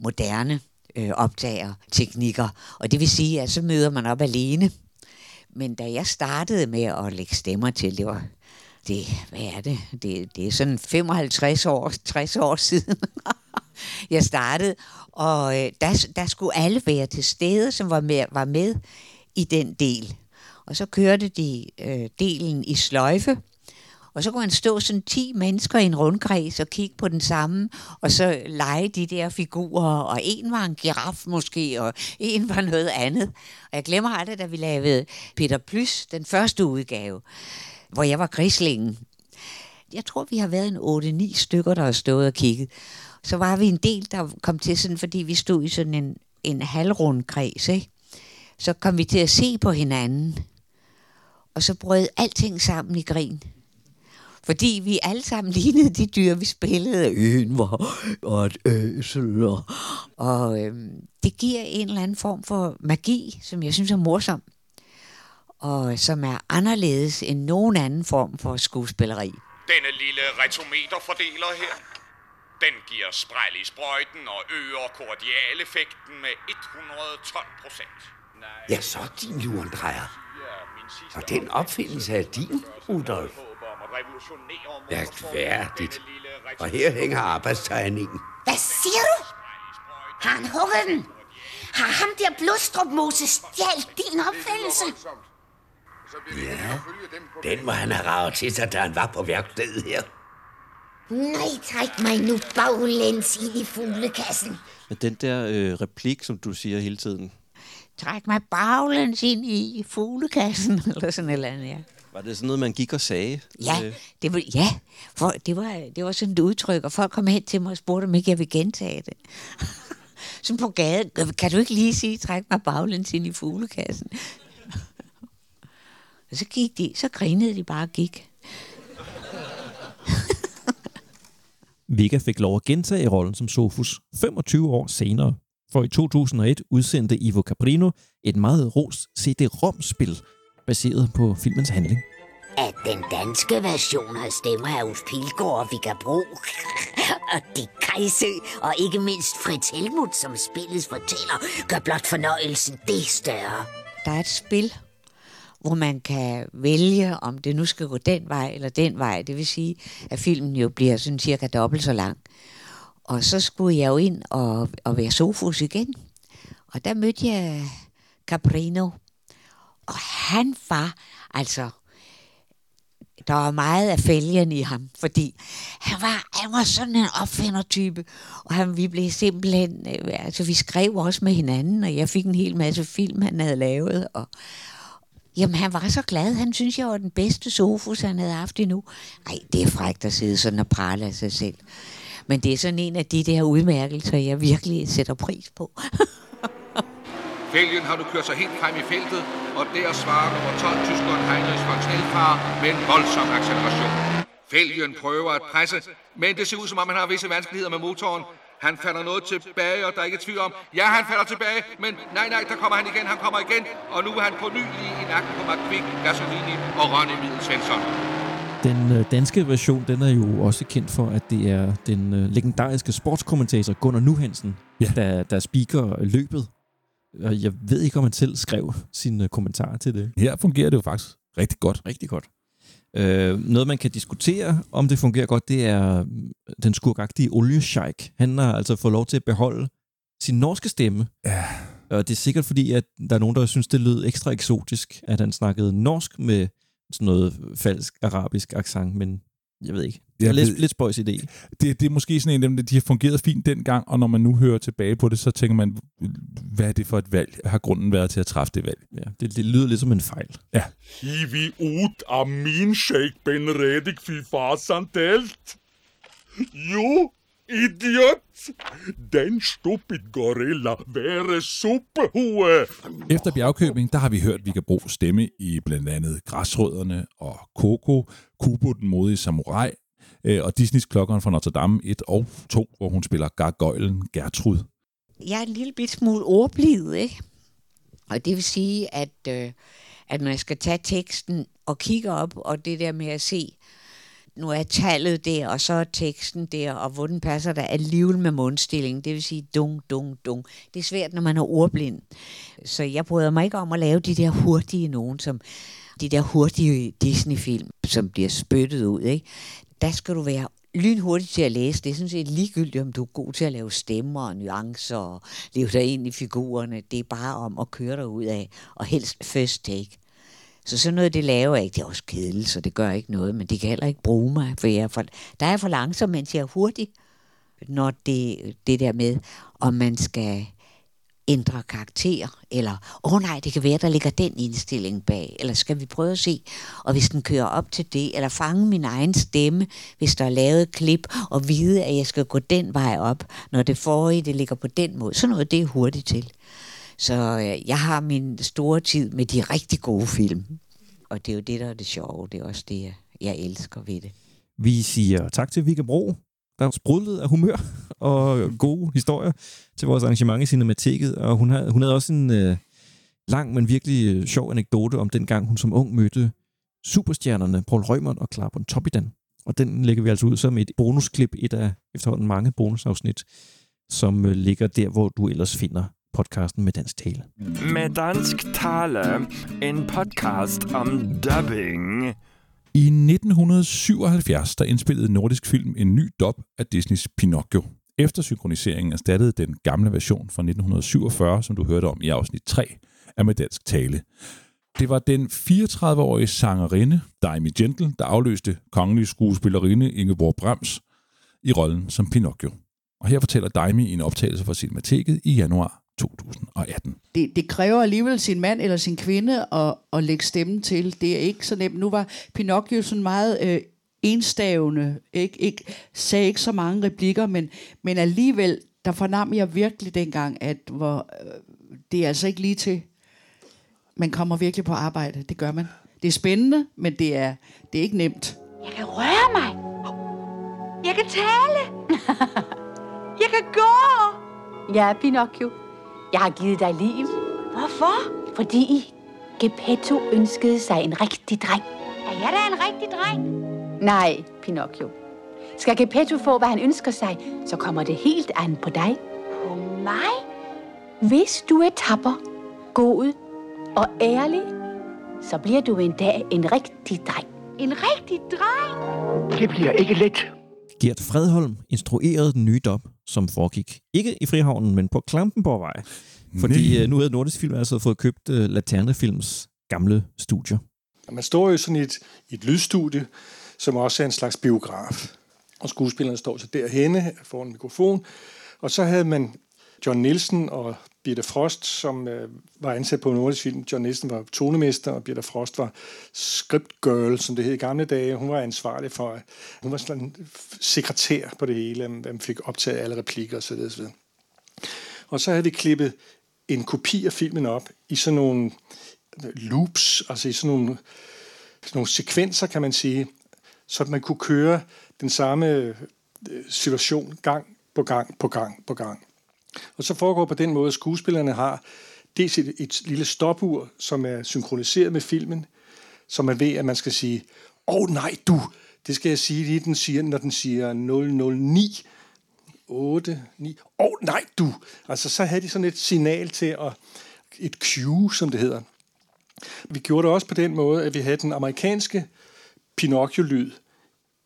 moderne øh, optager, teknikker, og det vil sige, at så møder man op alene. Men da jeg startede med at lægge stemmer til, det var, det, hvad er det? Det, det er sådan 55 år, 60 år siden, jeg startede, og øh, der, der skulle alle være til stede, som var med, var med i den del. Og så kørte de øh, delen i sløjfe, og så kunne man stå sådan 10 mennesker i en rundkreds og kigge på den samme, og så lege de der figurer, og en var en giraf måske, og en var noget andet. Og jeg glemmer aldrig, da vi lavede Peter Plys, den første udgave, hvor jeg var grislingen. Jeg tror, vi har været en 8-9 stykker, der har stået og kigget. Så var vi en del, der kom til sådan, fordi vi stod i sådan en, en halvrund kreds, ikke? Så kom vi til at se på hinanden og så brød alting sammen i grin. Fordi vi alle sammen lignede de dyr, vi spillede. En var og et æsel. Og, og øhm, det giver en eller anden form for magi, som jeg synes er morsom. Og som er anderledes end nogen anden form for skuespilleri. Denne lille retometerfordeler her, den giver spræl i sprøjten og øger kordialeffekten med 112 procent. Ja, så din lurendrejer. Og den opfindelse er din, Rudolf. Værkværdigt. Og her hænger arbejdstegningen. Hvad siger du? Har han hugget den? Har ham der Blodstrup Moses stjalt din opfindelse? Ja, den må han have ravet til sig, da han var på værkstedet her. Nej, træk mig nu baglæns ind i fuglekassen. Men den der øh, replik, som du siger hele tiden, træk mig baglæns ind i fuglekassen, eller sådan et eller andet, ja. Var det sådan noget, man gik og sagde? Ja, Øh, det var, ja for det, var, det var sådan et udtryk, og folk kom hen til mig og spurgte, om ikke jeg ville gentage det. sådan på gaden, kan du ikke lige sige, træk mig baglæns ind i fuglekassen? og så gik de, så grinede de bare og gik. Vega fik lov at gentage rollen som Sofus 25 år senere. For i 2001 udsendte Ivo Caprino et meget ros CD-ROM-spil, baseret på filmens handling. At den danske version har stemmer af Ulf Pilgaard og Vigga Bro. og Dick Kajsø, og ikke mindst Fritz Helmut, som spillets fortæller, gør blot fornøjelsen det større. Der er et spil, hvor man kan vælge, om det nu skal gå den vej eller den vej. Det vil sige, at filmen jo bliver sådan cirka dobbelt så lang. Og så skulle jeg jo ind og, og være Sofus igen. Og der mødte jeg Caprino. Og han var altså... Der var meget af fælgen i ham, fordi han var, han var sådan en opfindertype, og han, vi blev simpelthen, øh, altså vi skrev også med hinanden, og jeg fik en hel masse film, han havde lavet, og, Jamen, han var så glad. Han synes, jeg var den bedste sofus, han havde haft endnu. Ej, det er frækt at sidde sådan og prale af sig selv. Men det er sådan en af de der udmærkelser, jeg virkelig sætter pris på. Fælgen har du kørt sig helt frem i feltet, og der svarer nummer 12 tyskeren Heinrich von Schnellfahr med en voldsom acceleration. Fælgen prøver at presse, men det ser ud som om han har visse vanskeligheder med motoren. Han falder noget tilbage, og der er ikke tvivl om. Ja, han falder tilbage, men nej, nej, der kommer han igen, han kommer igen. Og nu er han på ny lige i nakken på McQuick, Gasolini og Ronny Middelsvensson. Den øh, danske version, den er jo også kendt for, at det er den øh, legendariske sportskommentator Gunnar Nuhansen, ja. der, der speaker løbet. Og jeg ved ikke, om han selv skrev sine kommentarer til det. Her fungerer det jo faktisk rigtig godt. Rigtig godt. Øh, noget, man kan diskutere, om det fungerer godt, det er mm, den skurkagtige oliesheik. Han har altså fået lov til at beholde sin norske stemme. Ja. Og det er sikkert fordi, at der er nogen, der synes, det lød ekstra eksotisk, at han snakkede norsk med sådan noget falsk arabisk accent, men jeg ved ikke. Det er Jeg lidt, ved- lidt spøjs idé. Det, det er måske sådan en af dem, de har fungeret fint dengang, og når man nu hører tilbage på det, så tænker man, hvad er det for et valg? Har grunden været til at træffe det valg? Ja, det, det lyder lidt som en fejl. Ja. Hivi ut av min Sheikh Benredik fy fasan telt. Jo, idiot! Den stupid gorilla være suppehue. Efter bjergkøbing, der har vi hørt Vigga Bro stemme i blandt andet Græsrødderne og Coco, Kubo den modige samurai, øh, og Disneys Klokkeren fra Notre Dame 1 og 2, hvor hun spiller gargoylen Gertrud. jeg er en lille bit smule ordblid, ikke? Og det vil sige, at, øh, at man skal tage teksten og kigge op, og det der med at se, nu er tallet der, og så er teksten der, og hvordan passer der alligevel med mundstilling. Det vil sige dung, dung, dung. Det er svært, når man er ordblind. Så jeg bryder mig ikke om at lave de der hurtige nogen, som de der hurtige Disney-film, som bliver spyttet ud. Ikke? Der skal du være lynhurtig til at læse. Det er sådan set ligegyldigt, om du er god til at lave stemmer og nuancer og leve dig ind i figurerne. Det er bare om at køre dig ud af, og helst first take. Så sådan noget, det laver jeg ikke. Det er også kedeligt, så det gør ikke noget, men det kan heller ikke bruge mig, for jeg er for, der er jeg for langsom, mens jeg er hurtig. Når det, det der med, om man skal ændre karakter, eller, åh oh nej, det kan være, der ligger den indstilling bag, eller skal vi prøve at se, og hvis den kører op til det, eller fange min egen stemme, hvis der er lavet et klip, og vide, at jeg skal gå den vej op, når det forrige, det ligger på den måde. Sådan noget, det er hurtigt til. Så øh, jeg har min store tid med de rigtig gode film. Og det er jo det, der er det sjove. Det er også det, jeg, jeg elsker ved det. Vi siger tak til Vigga Bro, der sprudlede af humør og gode historier til vores arrangement i Cinemateket. Og hun, har, hun havde også en øh, lang, men virkelig øh, sjov anekdote om den gang, hun som ung mødte superstjernerne Paul Rømert og Clara Topidan. Og den lægger vi altså ud som et bonusklip, et af efterhånden mange bonusafsnit, som øh, ligger der, hvor du ellers finder podcasten med dansk tale. Med dansk tale, en podcast om dubbing. I 1977 der indspillede Nordisk Film en ny dub af Disneys Pinocchio. Efter synkroniseringen erstattede den gamle version fra 1947, som du hørte om i afsnit 3, af med dansk tale. Det var den 34-årige sangerinde, Daimi Gentle, der afløste kongelige skuespillerinde Ingeborg Brams i rollen som Pinocchio. Og her fortæller Daimi i en optagelse fra Cinemateket i januar 2018. det, det kræver alligevel sin mand eller sin kvinde at, at lægge stemmen til. Det er ikke så nemt. Nu var Pinocchio sådan meget øh, enstavende, ikke, ikke, sagde ikke så mange replikker, men, men alligevel, der fornam jeg virkelig dengang, at hvor, øh, det er altså ikke lige til. Man kommer virkelig på arbejde, det gør man. Det er spændende, men det er, det er ikke nemt. Jeg kan røre mig. Jeg kan tale. Jeg kan gå. Ja, Pinocchio. Jeg har givet dig liv. Hvorfor? Fordi Geppetto ønskede sig en rigtig dreng. Er jeg da en rigtig dreng? Nej, Pinocchio. Skal Geppetto få, hvad han ønsker sig, så kommer det helt an på dig. På mig? Hvis du er tapper, god og ærlig, så bliver du en dag en rigtig dreng. En rigtig dreng? Det bliver ikke let. Gert Fredholm instruerede den nye dop, som foregik ikke i Frihavnen, men på Klampenborgvej. Fordi Nej. øh, nu havde Nordisk Film altså fået købt øh, Laternefilms gamle studier. Man står jo sådan i et, i et lydstudie, som også er en slags biograf. Og skuespillerne står så derhenne foran en mikrofon. Og så havde man John Nielsen og Birte Frost, som øh, var ansat på Nordisk Film. John Nielsen var tonemester, og Birte Frost var script girl, som det hed i gamle dage. Hun var ansvarlig for, øh, hun var sådan en sekretær på det hele, man fik optaget alle replikker osv. osv. Og så havde de klippet en kopi af filmen op i sådan nogle øh, loops, altså i sådan nogle, sådan nogle sekvenser, kan man sige, så man kunne køre den samme øh, situation gang på gang på gang på gang. Og så foregår på den måde, at skuespillerne har dels et, et lille stopur, som er synkroniseret med filmen, så man ved, at man skal sige, åh oh, nej du, det skal jeg sige lige, den siger, når den siger 009, 8, 9, åh oh, nej du. Altså så havde de sådan et signal til at, et cue, som det hedder. Vi gjorde det også på den måde, at vi havde den amerikanske Pinocchio-lyd,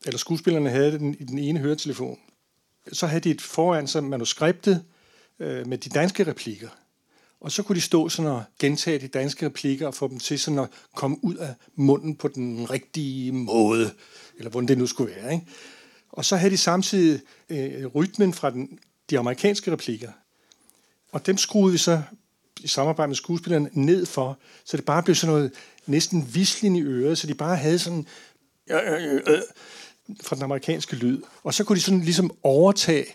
eller skuespillerne havde den i den ene høretelefon. Så havde de et foran sig manuskriptet øh, med de danske replikker. Og så kunne de stå sådan og gentage de danske replikker og få dem til sådan at komme ud af munden på den rigtige måde, eller hvordan det nu skulle være. Ikke? Og så havde de samtidig øh, rytmen fra den, de amerikanske replikker. Og dem skruede vi så i samarbejde med skuespillerne ned for, så det bare blev sådan noget næsten vislen i øret, så de bare havde sådan øh, øh, øh, øh, fra den amerikanske lyd. Og så kunne de sådan ligesom overtage,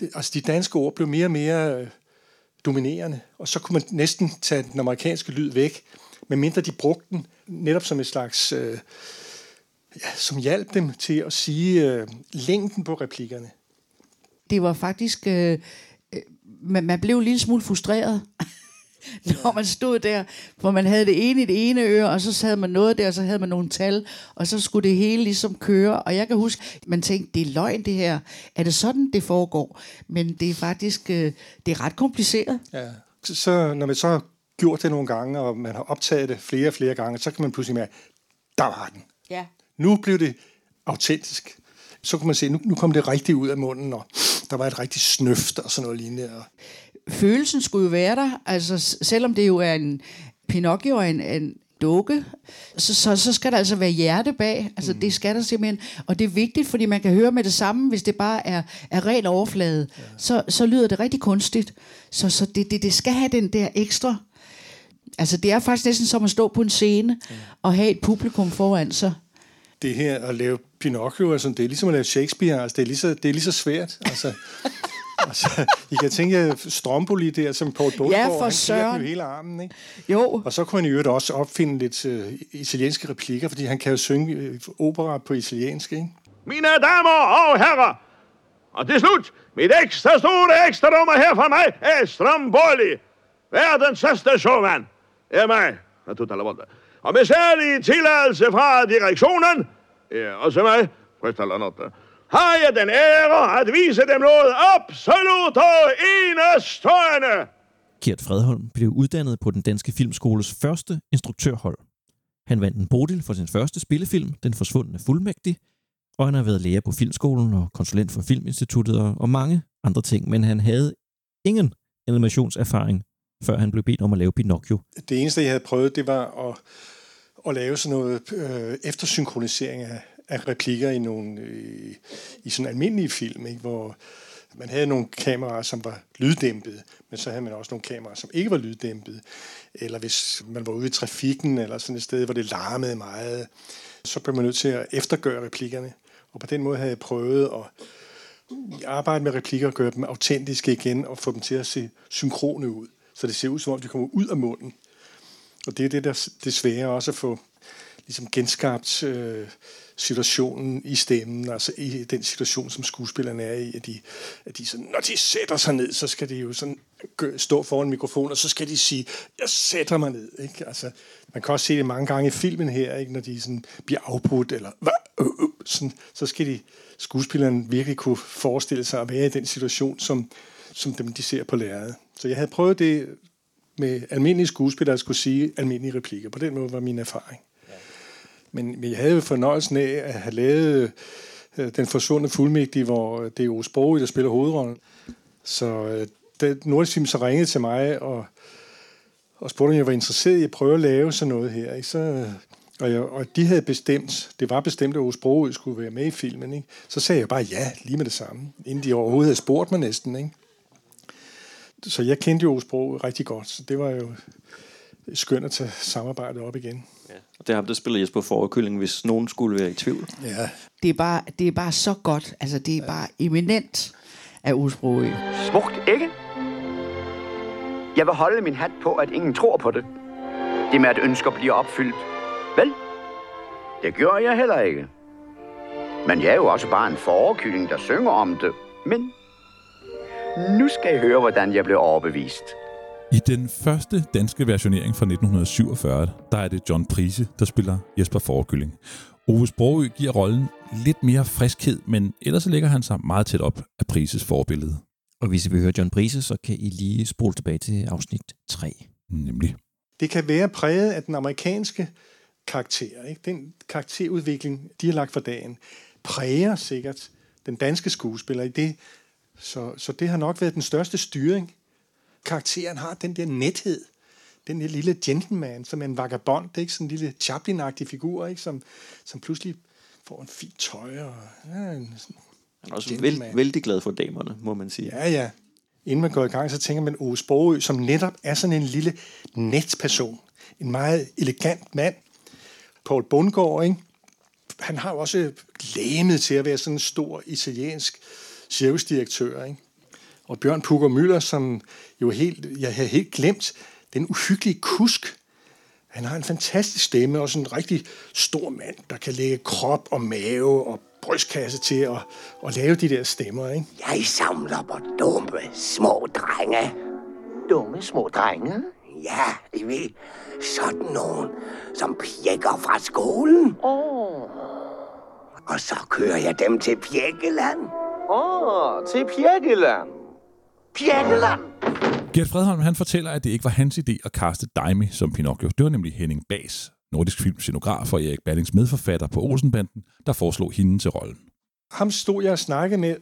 det, altså de danske ord blev mere og mere øh, dominerende, og så kunne man næsten tage den amerikanske lyd væk, medmindre de brugte den netop som et slags, øh, ja, som hjalp dem til at sige øh, længden på replikkerne. Det var faktisk... Øh, øh, man, man blev en lille smule frustreret, når man stod der, hvor man havde det ene i det ene øre, og så havde man noget der, og så havde man nogle tal, og så skulle det hele ligesom køre. Og jeg kan huske, man tænkte, det er løgn det her. Er det sådan, det foregår? Men det er faktisk, øh, det er ret kompliceret. Ja. Så, så når man så har gjort det nogle gange, og man har optaget det flere og flere gange, så kan man pludselig mærke, der var den. Ja. Nu blev det autentisk. Så kunne man se, nu, nu kom det rigtigt ud af munden, og der var et rigtigt snøft og sådan noget lignende. Og Følelsen skulle jo være der, altså selvom det jo er en Pinocchio og en, en dukke, så, så, så skal der altså være hjerte bag. Altså mm. det skal der simpelthen. Og det er vigtigt, fordi man kan høre med det samme, hvis det bare er, er ren overflade, ja. så, så lyder det rigtig kunstigt. Så, så det, det, det skal have den der ekstra. Altså det er faktisk næsten som at stå på en scene ja. og have et publikum foran sig. det her at lave Pinocchio, altså, det er ligesom at lave Shakespeare, altså, det, er lige så, det er lige så svært. Altså, altså, I kan tænke Stromboli der, som Paul Bogård, Ja, for han søren. jo hele armen, ikke? Jo. Og så kunne han i øvrigt også opfinde lidt uh, italienske replikker, fordi han kan jo synge uh, opera på italiensk, ikke? Mine damer og herrer, og til slut, mit ekstra store ekstra nummer her fra mig er Stromboli. Verdens største showman er mig, a tutta la volta. Og med særlig tilladelse fra direktionen, er også mig, questa la notte, har jeg den ære at vise dem noget absolut og enestående. Kjert Fredholm blev uddannet på den danske filmskoles første instruktørhold. Han vandt en Bodil for sin første spillefilm, Den forsvundne fuldmægtig, og han har været lærer på filmskolen og konsulent for Filminstituttet og, mange andre ting, men han havde ingen animationserfaring, før han blev bedt om at lave Pinocchio. Det eneste, jeg havde prøvet, det var at, at lave sådan noget øh, eftersynkronisering af, af replikker i nogle øh, i sådan almindelige film, ikke? hvor man havde nogle kameraer, som var lyddæmpede, men så havde man også nogle kameraer, som ikke var lyddæmpede. Eller hvis man var ude i trafikken, eller sådan et sted, hvor det larmede meget, så blev man nødt til at eftergøre replikkerne. Og på den måde havde jeg prøvet at arbejde med replikker og gøre dem autentiske igen, og få dem til at se synkrone ud. Så det ser ud, som om de kommer ud af munden. Og det er det, der det svære også at få ligesom genskabt øh, situationen i stemmen, altså i den situation, som skuespillerne er i, at de, at de sådan, når de sætter sig ned, så skal de jo sådan stå foran mikrofonen, og så skal de sige, jeg sætter mig ned. Ikke? Altså, man kan også se det mange gange i filmen her, ikke? når de sådan bliver afbrudt, eller øh, øh", sådan, så skal de skuespillerne virkelig kunne forestille sig at være i den situation, som, som dem, de ser på lærredet. Så jeg havde prøvet det med almindelige skuespillere, at skulle sige almindelige replikker. På den måde var min erfaring. Men, vi jeg havde jo fornøjelsen af at have lavet øh, Den forsvundne fuldmægtige, hvor øh, det er jo Sprogø, der spiller hovedrollen. Så øh, da Nordisk Film så ringede til mig og, og spurgte, om jeg var interesseret i at prøve at lave sådan noget her. Ikke? Så, øh, og, jeg, og de havde bestemt, det var bestemt, at Ove Sprogø skulle være med i filmen. Ikke? Så sagde jeg bare ja, lige med det samme, inden de overhovedet havde spurgt mig næsten. Ikke? Så jeg kendte jo Ove Sprogø rigtig godt, så det var jo skønt at tage samarbejdet op igen. Og det er ham, der spiller Jesper Forekylling, hvis nogen skulle være i tvivl. Ja. Det er bare, det er bare så godt. Altså, det er bare eminent af Osbroø. Smukt, ikke? Jeg vil holde min hat på, at ingen tror på det. Det med, at ønsker bliver opfyldt. Vel? Det gjorde jeg heller ikke. Men jeg er jo også bare en forekylling, der synger om det. Men nu skal I høre, hvordan jeg blev overbevist. I den første danske versionering fra 1947, der er det John Prise, der spiller Jesper Forekylling. Ove Sprogø giver rollen lidt mere friskhed, men ellers så lægger han sig meget tæt op af Prises forbillede. Og hvis I vil høre John Prise, så kan I lige spole tilbage til afsnit 3. Nemlig. Det kan være præget af den amerikanske karakter. Ikke? Den karakterudvikling, de har lagt for dagen, præger sikkert den danske skuespiller i det. Så, så det har nok været den største styring. Karakteren har den der nethed. Den der lille gentleman, som er en vagabond, ikke? Sådan en lille Chaplin-agtig figur, ikke? Som, som pludselig får en fin tøj. Og, ja, en, Han er også veld, vældig glad for damerne, må man sige. Ja, ja. Inden man går i gang, så tænker man Ove Sprogø, som netop er sådan en lille netperson. En meget elegant mand. Paul Bundgaard, ikke? Han har jo også læmet til at være sådan en stor italiensk cirkusdirektør, ikke? Og Bjørn Pukker Møller, som jo helt, jeg havde helt glemt, den uhyggelige kusk. Han har en fantastisk stemme, og sådan en rigtig stor mand, der kan lægge krop og mave og brystkasse til at, at lave de der stemmer, ikke? Jeg samler på dumme små drenge. Dumme små drenge? Ja, I ved, sådan nogen, som pjekker fra skolen. Oh. Og så kører jeg dem til Pjekkeland. Åh, oh, til Pjekkeland. Pjekkeland! Gert Fredholm han fortæller, at det ikke var hans idé at kaste Daimi som Pinocchio. Det var nemlig Henning Bas, nordisk filmscenograf og Erik Ballings medforfatter på Olsenbanden, der foreslog hende til rollen. Ham stod jeg og snakkede med,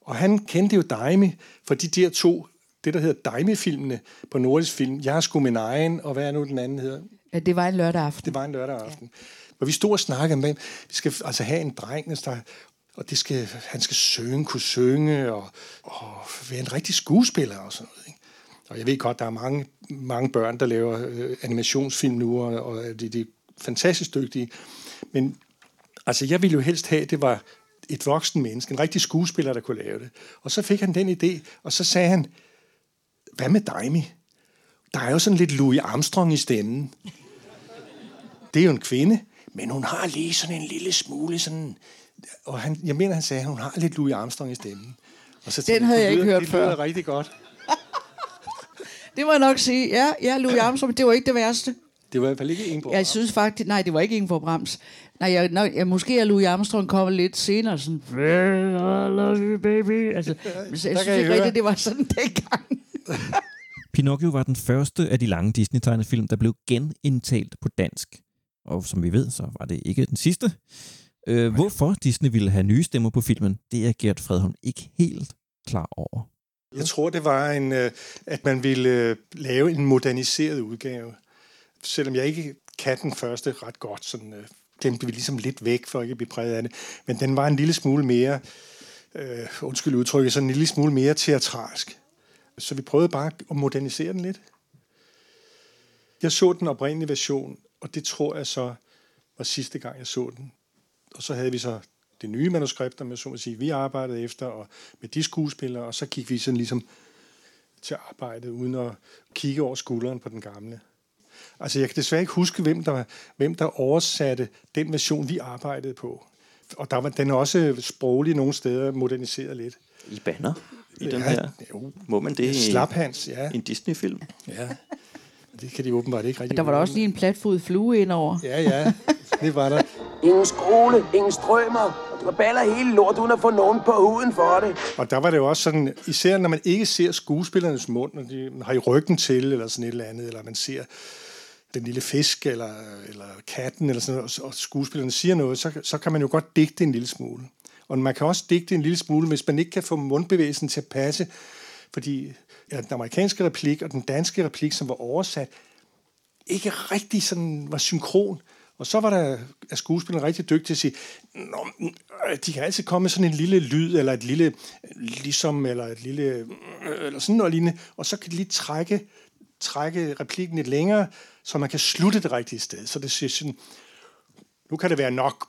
og han kendte jo Daimi for de der to, det der hedder Daimi-filmene på nordisk film. Jeg er sgu min egen, og hvad er nu den anden hedder? Ja, det var en lørdag aften. Det var en lørdag aften. Hvor vi stod og snakkede med, vi skal altså have en dreng, der, og det skal, han skal synge, kunne synge, og, og være en rigtig skuespiller og sådan noget. Ikke? Og jeg ved godt, der er mange, mange børn, der laver øh, animationsfilm nu, og, og de, de er fantastisk dygtige. Men altså, jeg ville jo helst have, at det var et voksen menneske, en rigtig skuespiller, der kunne lave det. Og så fik han den idé, og så sagde han, hvad med Daimi? Der er jo sådan lidt Louis Armstrong i stemmen. Det er jo en kvinde, men hun har lige sådan en lille smule sådan... Og han, jeg mener, han sagde, at hun har lidt Louis Armstrong i stemmen. Og så Den havde jeg det ikke lyder- hørt det før. lyder rigtig godt. Det må jeg nok sige. Ja, ja Louis Armstrong, det var ikke det værste. Det var i hvert fald ikke en på. Jeg synes faktisk, nej, det var ikke Ingeborg Brams. Nej, jeg, nej, jeg, måske er Louis Armstrong kommet lidt senere, sådan, "Well, I love you, baby. Altså, jeg synes ikke høre. rigtigt, det var sådan dengang. Pinocchio var den første af de lange Disney-tegnefilm, der blev genindtalt på dansk. Og som vi ved, så var det ikke den sidste. Øh, hvorfor Disney ville have nye stemmer på filmen, det er Gert Fredholm ikke helt klar over. Jeg tror, det var, en, øh, at man ville øh, lave en moderniseret udgave. Selvom jeg ikke kan den første ret godt, sådan, øh, glemte vi ligesom lidt væk, for ikke at blive præget af det. Men den var en lille smule mere, øh, undskyld udtrykket, sådan en lille smule mere teatralsk. Så vi prøvede bare at modernisere den lidt. Jeg så den oprindelige version, og det tror jeg så var sidste gang, jeg så den. Og så havde vi så det nye manuskript, om jeg så må sige, vi arbejdede efter, og med de skuespillere, og så gik vi sådan ligesom til arbejdet, uden at kigge over skulderen på den gamle. Altså, jeg kan desværre ikke huske, hvem der, hvem der oversatte den version, vi arbejdede på. Og der var den er også sproglig nogle steder moderniseret lidt. I banner i den Ja, her. jo. Må man det i Slaphans, ja. en Disney-film? Ja. Det kan de åbenbart ikke rigtig. Der var der også lige en platfod flue indover. Ja, ja. Det var der. Ingen skole, ingen strømmer, og du baller hele lort uden at få nogen på huden for det. Og der var det jo også sådan, især når man ikke ser skuespillernes mund, når de har i ryggen til, eller sådan et eller andet, eller man ser den lille fisk, eller, eller katten, eller sådan noget, og skuespillerne siger noget, så, så kan man jo godt digte en lille smule. Og man kan også digte en lille smule, hvis man ikke kan få mundbevægelsen til at passe, fordi ja, den amerikanske replik og den danske replik, som var oversat, ikke rigtig sådan var synkron. Og så var der er skuespilleren rigtig dygtig til at sige, Nå, mm, øh, de kan altid komme med sådan en lille lyd, eller et lille ligesom, eller et lille, øh, eller sådan noget lignende, og så kan de lige trække, trække replikken lidt længere, så man kan slutte det rigtige sted. Så det siger sådan, nu kan det være nok.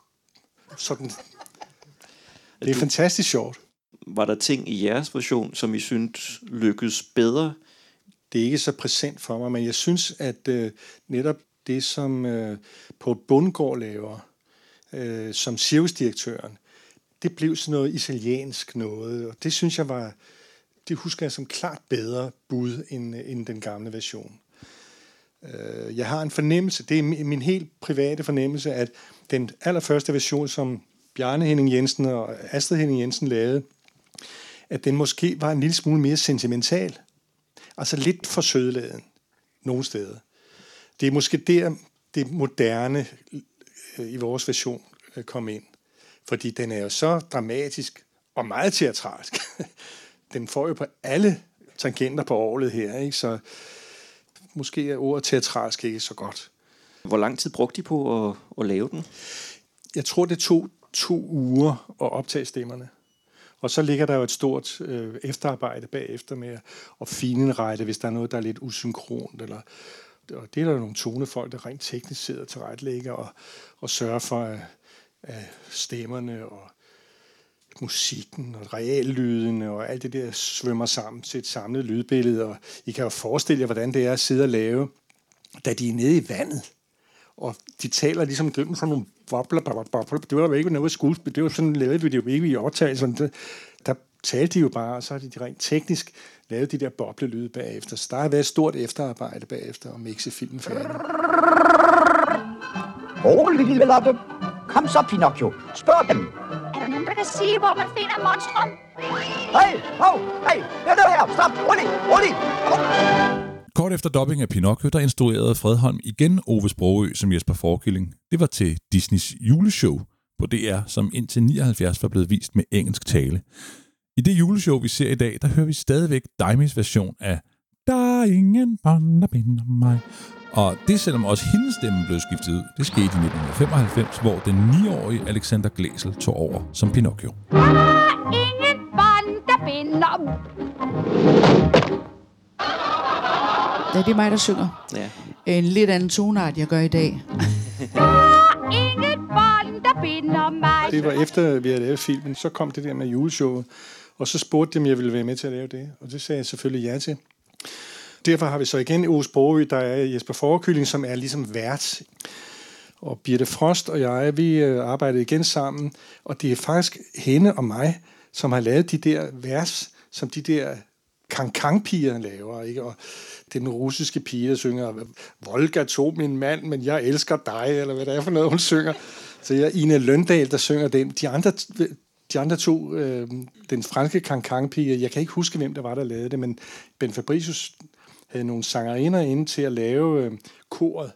Sådan. Det er du- fantastisk sjovt. Var der ting i jeres version, som I synes lykkedes bedre? Det er ikke så præsent for mig, men jeg synes, at øh, netop det, som øh, på Bundgaard laver øh, som cirkusdirektøren, det blev sådan noget italiensk noget, og det synes jeg var, det husker jeg som klart bedre bud end, end den gamle version. Øh, jeg har en fornemmelse, det er min min helt private fornemmelse, at den allerførste version, som Bjarne Henning Jensen og Astrid Henning Jensen lavede, at den måske var en lille smule mere sentimental. Altså lidt for sødladen nogle steder. Det er måske der, det moderne øh, i vores version øh, kom ind. Fordi den er jo så dramatisk og meget teatralsk. Den får jo på alle tangenter på året her, ikke? så måske er ordet teatralsk ikke så godt. Hvor lang tid brugte de på at, at lave den? Jeg tror, det tog to uger at optage stemmerne. Og så ligger der jo et stort øh, efterarbejde bagefter med at finrette, hvis der er noget, der er lidt usynkront. Eller, og det er der nogle tonefolk, der rent teknisk sidder til retlægger og, og sørger for, at, at stemmerne og musikken og reallydene og alt det der svømmer sammen til et samlet lydbillede. Og I kan jo forestille jer, hvordan det er at sidde og lave, da de er nede i vandet. Og de taler ligesom gennem sådan nogle bobler, bobler, bobler. Det var jo ikke noget skuespil. Det var sådan, lavet vi det jo ikke i optagelsen. Det- Der talte de jo bare, og så har de rent teknisk lavet de der boblelyde bagefter. Så der har været et stort efterarbejde bagefter at mixe filmen færdig. Rolig, lille Lotte. Kom så, Pinocchio. Spørg dem. Er der nogen, der kan sige, hvor man finder monstrum? Hey, hov, hey, hør nu her. Stop, rolig, rolig. Kort efter dubbing af Pinocchio, der instruerede Fredholm igen Ove Sprogø som Jesper Forkilling. Det var til Disneys juleshow på DR, som indtil 79 var blevet vist med engelsk tale. I det juleshow, vi ser i dag, der hører vi stadigvæk Daimis version af Der er ingen bånd, der binder mig. Og det selvom også hendes stemme blev skiftet ud. Det skete i 1995, hvor den 9-årige Alexander Glæsel tog over som Pinocchio. Ingen bånd, der binder. Ja, det er mig, der synger. Ja. En lidt anden tonart, jeg gør i dag. Der binder mig. Det var efter, vi havde lavet filmen, så kom det der med juleshowet, og så spurgte de, om jeg ville være med til at lave det, og det sagde jeg selvfølgelig ja til. Derfor har vi så igen Ås Sprogø, der er Jesper Forkylling, som er ligesom vært. Og Birte Frost og jeg, vi øh, arbejdede igen sammen, og det er faktisk hende og mig, som har lavet de der vers, som de der kankang-piger laver, ikke? Og den russiske pige, der synger, Volga tog min mand, men jeg elsker dig, eller hvad det er for noget, hun synger. Så jeg Ine Ina Løndal, der synger den. De andre, de andre to, øh, den franske Cancan-pige, jeg kan ikke huske, hvem der var, der lavede det, men Ben Fabricius havde nogle sangerinder inde til at lave øh, koret,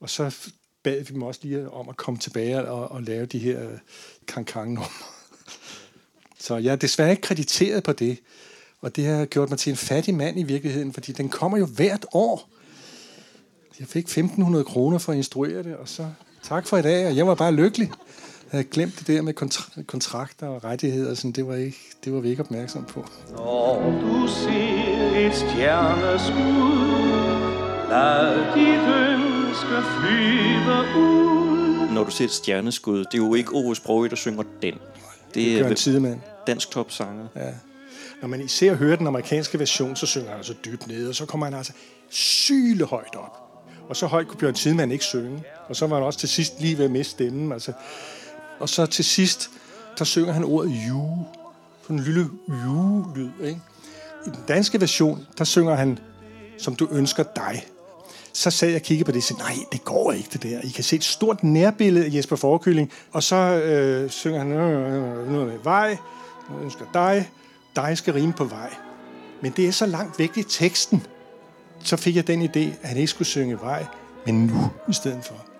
og så bad vi dem også lige om at komme tilbage og, og lave de her øh, kankang-numre. Så jeg er desværre ikke krediteret på det, og det har gjort mig til en fattig mand i virkeligheden, fordi den kommer jo hvert år. Jeg fik 1.500 kroner for at instruere det, og så tak for i dag, og jeg var bare lykkelig. Jeg havde glemt det der med kontra- kontrakter og rettigheder, sådan, det, var ikke, det var vi ikke opmærksom på. Når du ser et stjerneskud, lad dit ønske flyve ud. Når du ser et stjerneskud, det er jo ikke Ove Sprogø, der synger den. Det er Jørgen Tidemand. Dansk topsanger. Ja. Når man især hører den amerikanske version, så synger han altså dybt ned, og så kommer han altså syle højt op. Og så højt kunne Bjørn Tidemand ikke synge. Og så var han også til sidst lige ved at miste stemmen. Altså. Og så til sidst, der synger han ordet ju. Sådan en lille ju-lyd. Ikke? I den danske version, der synger han, som du ønsker dig. Så sad jeg og kiggede på det og sagde, nej, det går ikke det der. I kan se et stort nærbillede af Jesper Forkylling. Og så øh, synger han øh, øh, øh, øh noget med vej, jeg ønsker dig, dig skal rime på vej. Men det er så langt væk i teksten. Så fik jeg den idé, at han ikke skulle synge vej, men nu i stedet for.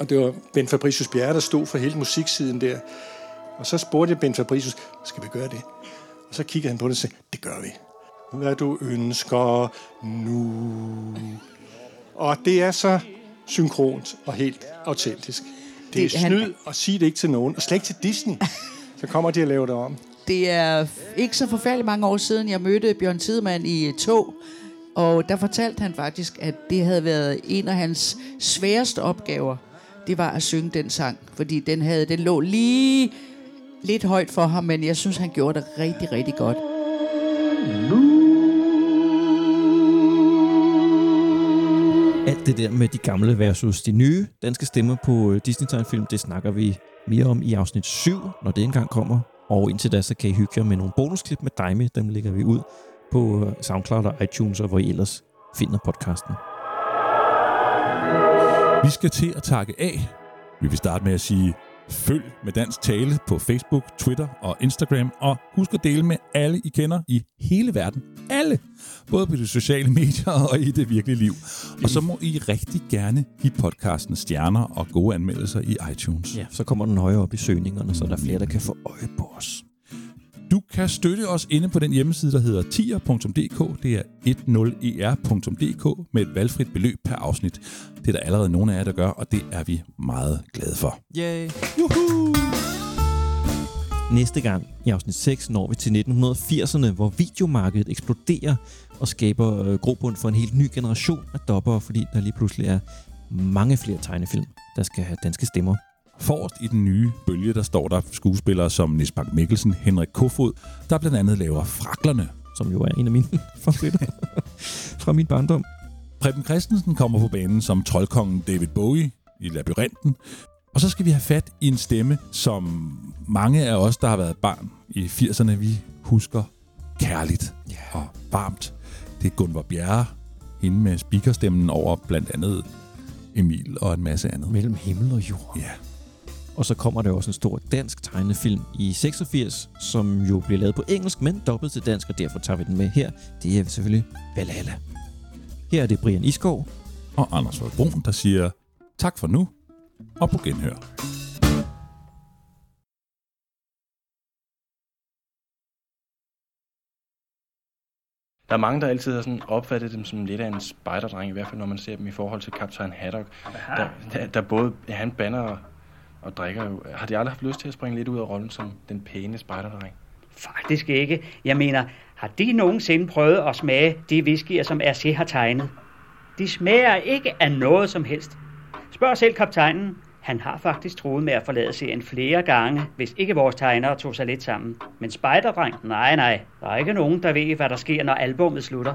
Og det var Ben Fabricius Bjerre, der stod for hele musiksiden der. Og så spurgte jeg Ben Fabricius, skal vi gøre det? Og så kiggede han på det og sagde, det gør vi. Hvad du ønsker nu. Og det er så synkront og helt autentisk. Det er Det- han- snyd at sige det ikke til nogen, og slet ikke til Disney. Så kommer de at lave det om. Det er ikke så forfærdeligt mange år siden, jeg mødte Bjørn Tidemand i tog, og der fortalte han faktisk, at det havde været en af hans sværeste opgaver, det var at synge den sang, fordi den, havde, den lå lige lidt højt for ham, men jeg synes, han gjorde det rigtig, rigtig godt. Alt det der med de gamle versus de nye danske stemmer på øh, Disney-tegnfilm, det snakker vi mere om i afsnit 7, når det engang kommer. Og indtil da, så kan I hygge jer med nogle bonusklip med Dime. Dem lægger vi ud på øh, SoundCloud og iTunes, og hvor I ellers finder podcasten. Vi skal til at takke af. Vi vil starte med at sige, følg med Dansk Tale på Facebook, Twitter og Instagram, og husk at dele med alle, I kender i hele verden. Alle! Både på de sociale medier og i det virkelige liv. Og så må I rigtig gerne give podcasten stjerner og gode anmeldelser i iTunes. Ja, så kommer den højere op i søgningerne, så der er flere, der kan få øje på os. Du kan støtte os inde på den hjemmeside, der hedder tier.dk. Det er 10er.dk med et valgfrit beløb per afsnit. Det er der allerede nogle af jer, der gør, og det er vi meget glade for. Yay! Juhu! Næste gang i afsnit 6 når vi til 1980'erne, hvor videomarkedet eksploderer og skaber øh, grobund for en helt ny generation af dobbere, fordi der lige pludselig er mange flere tegnefilm, der skal have danske stemmer. Forrest i den nye bølge, der står der skuespillere som Nis Bak Mikkelsen, Henrik Kofod, der blandt andet laver Fraklerne. Som jo er en af mine favoritter fra min barndom. Preben Christensen kommer på banen som troldkongen David Bowie i Labyrinten. Og så skal vi have fat i en stemme, som mange af os, der har været barn i 80'erne, vi husker kærligt og varmt. Det er Gunvar Bjerre, hende med speakerstemmen over blandt andet Emil og en masse andet. Mellem himmel og jord. Ja. Og så kommer der også en stor dansk tegnefilm i 86, som jo bliver lavet på engelsk, men dobbelt til dansk, og derfor tager vi den med her. Det er selvfølgelig Valhalla. Her er det Brian Iskov. Og Anders Brun, der siger tak for nu, og på genhør. Der er mange, der altid har sådan opfattet dem som lidt af en spejderdreng, i hvert fald når man ser dem i forhold til Kaptajn Haddock, der, der, der både han banner og drikker jo. Har de aldrig haft lyst til at springe lidt ud af rollen som den pæne spejderdreng? Faktisk ikke. Jeg mener, har de nogensinde prøvet at smage de whiskyer, som RC har tegnet? De smager ikke af noget som helst. Spørg selv kaptajnen. Han har faktisk troet med at forlade serien flere gange, hvis ikke vores tegnere tog sig lidt sammen. Men Spejderdreng? Nej, nej. Der er ikke nogen, der ved, hvad der sker, når albummet slutter.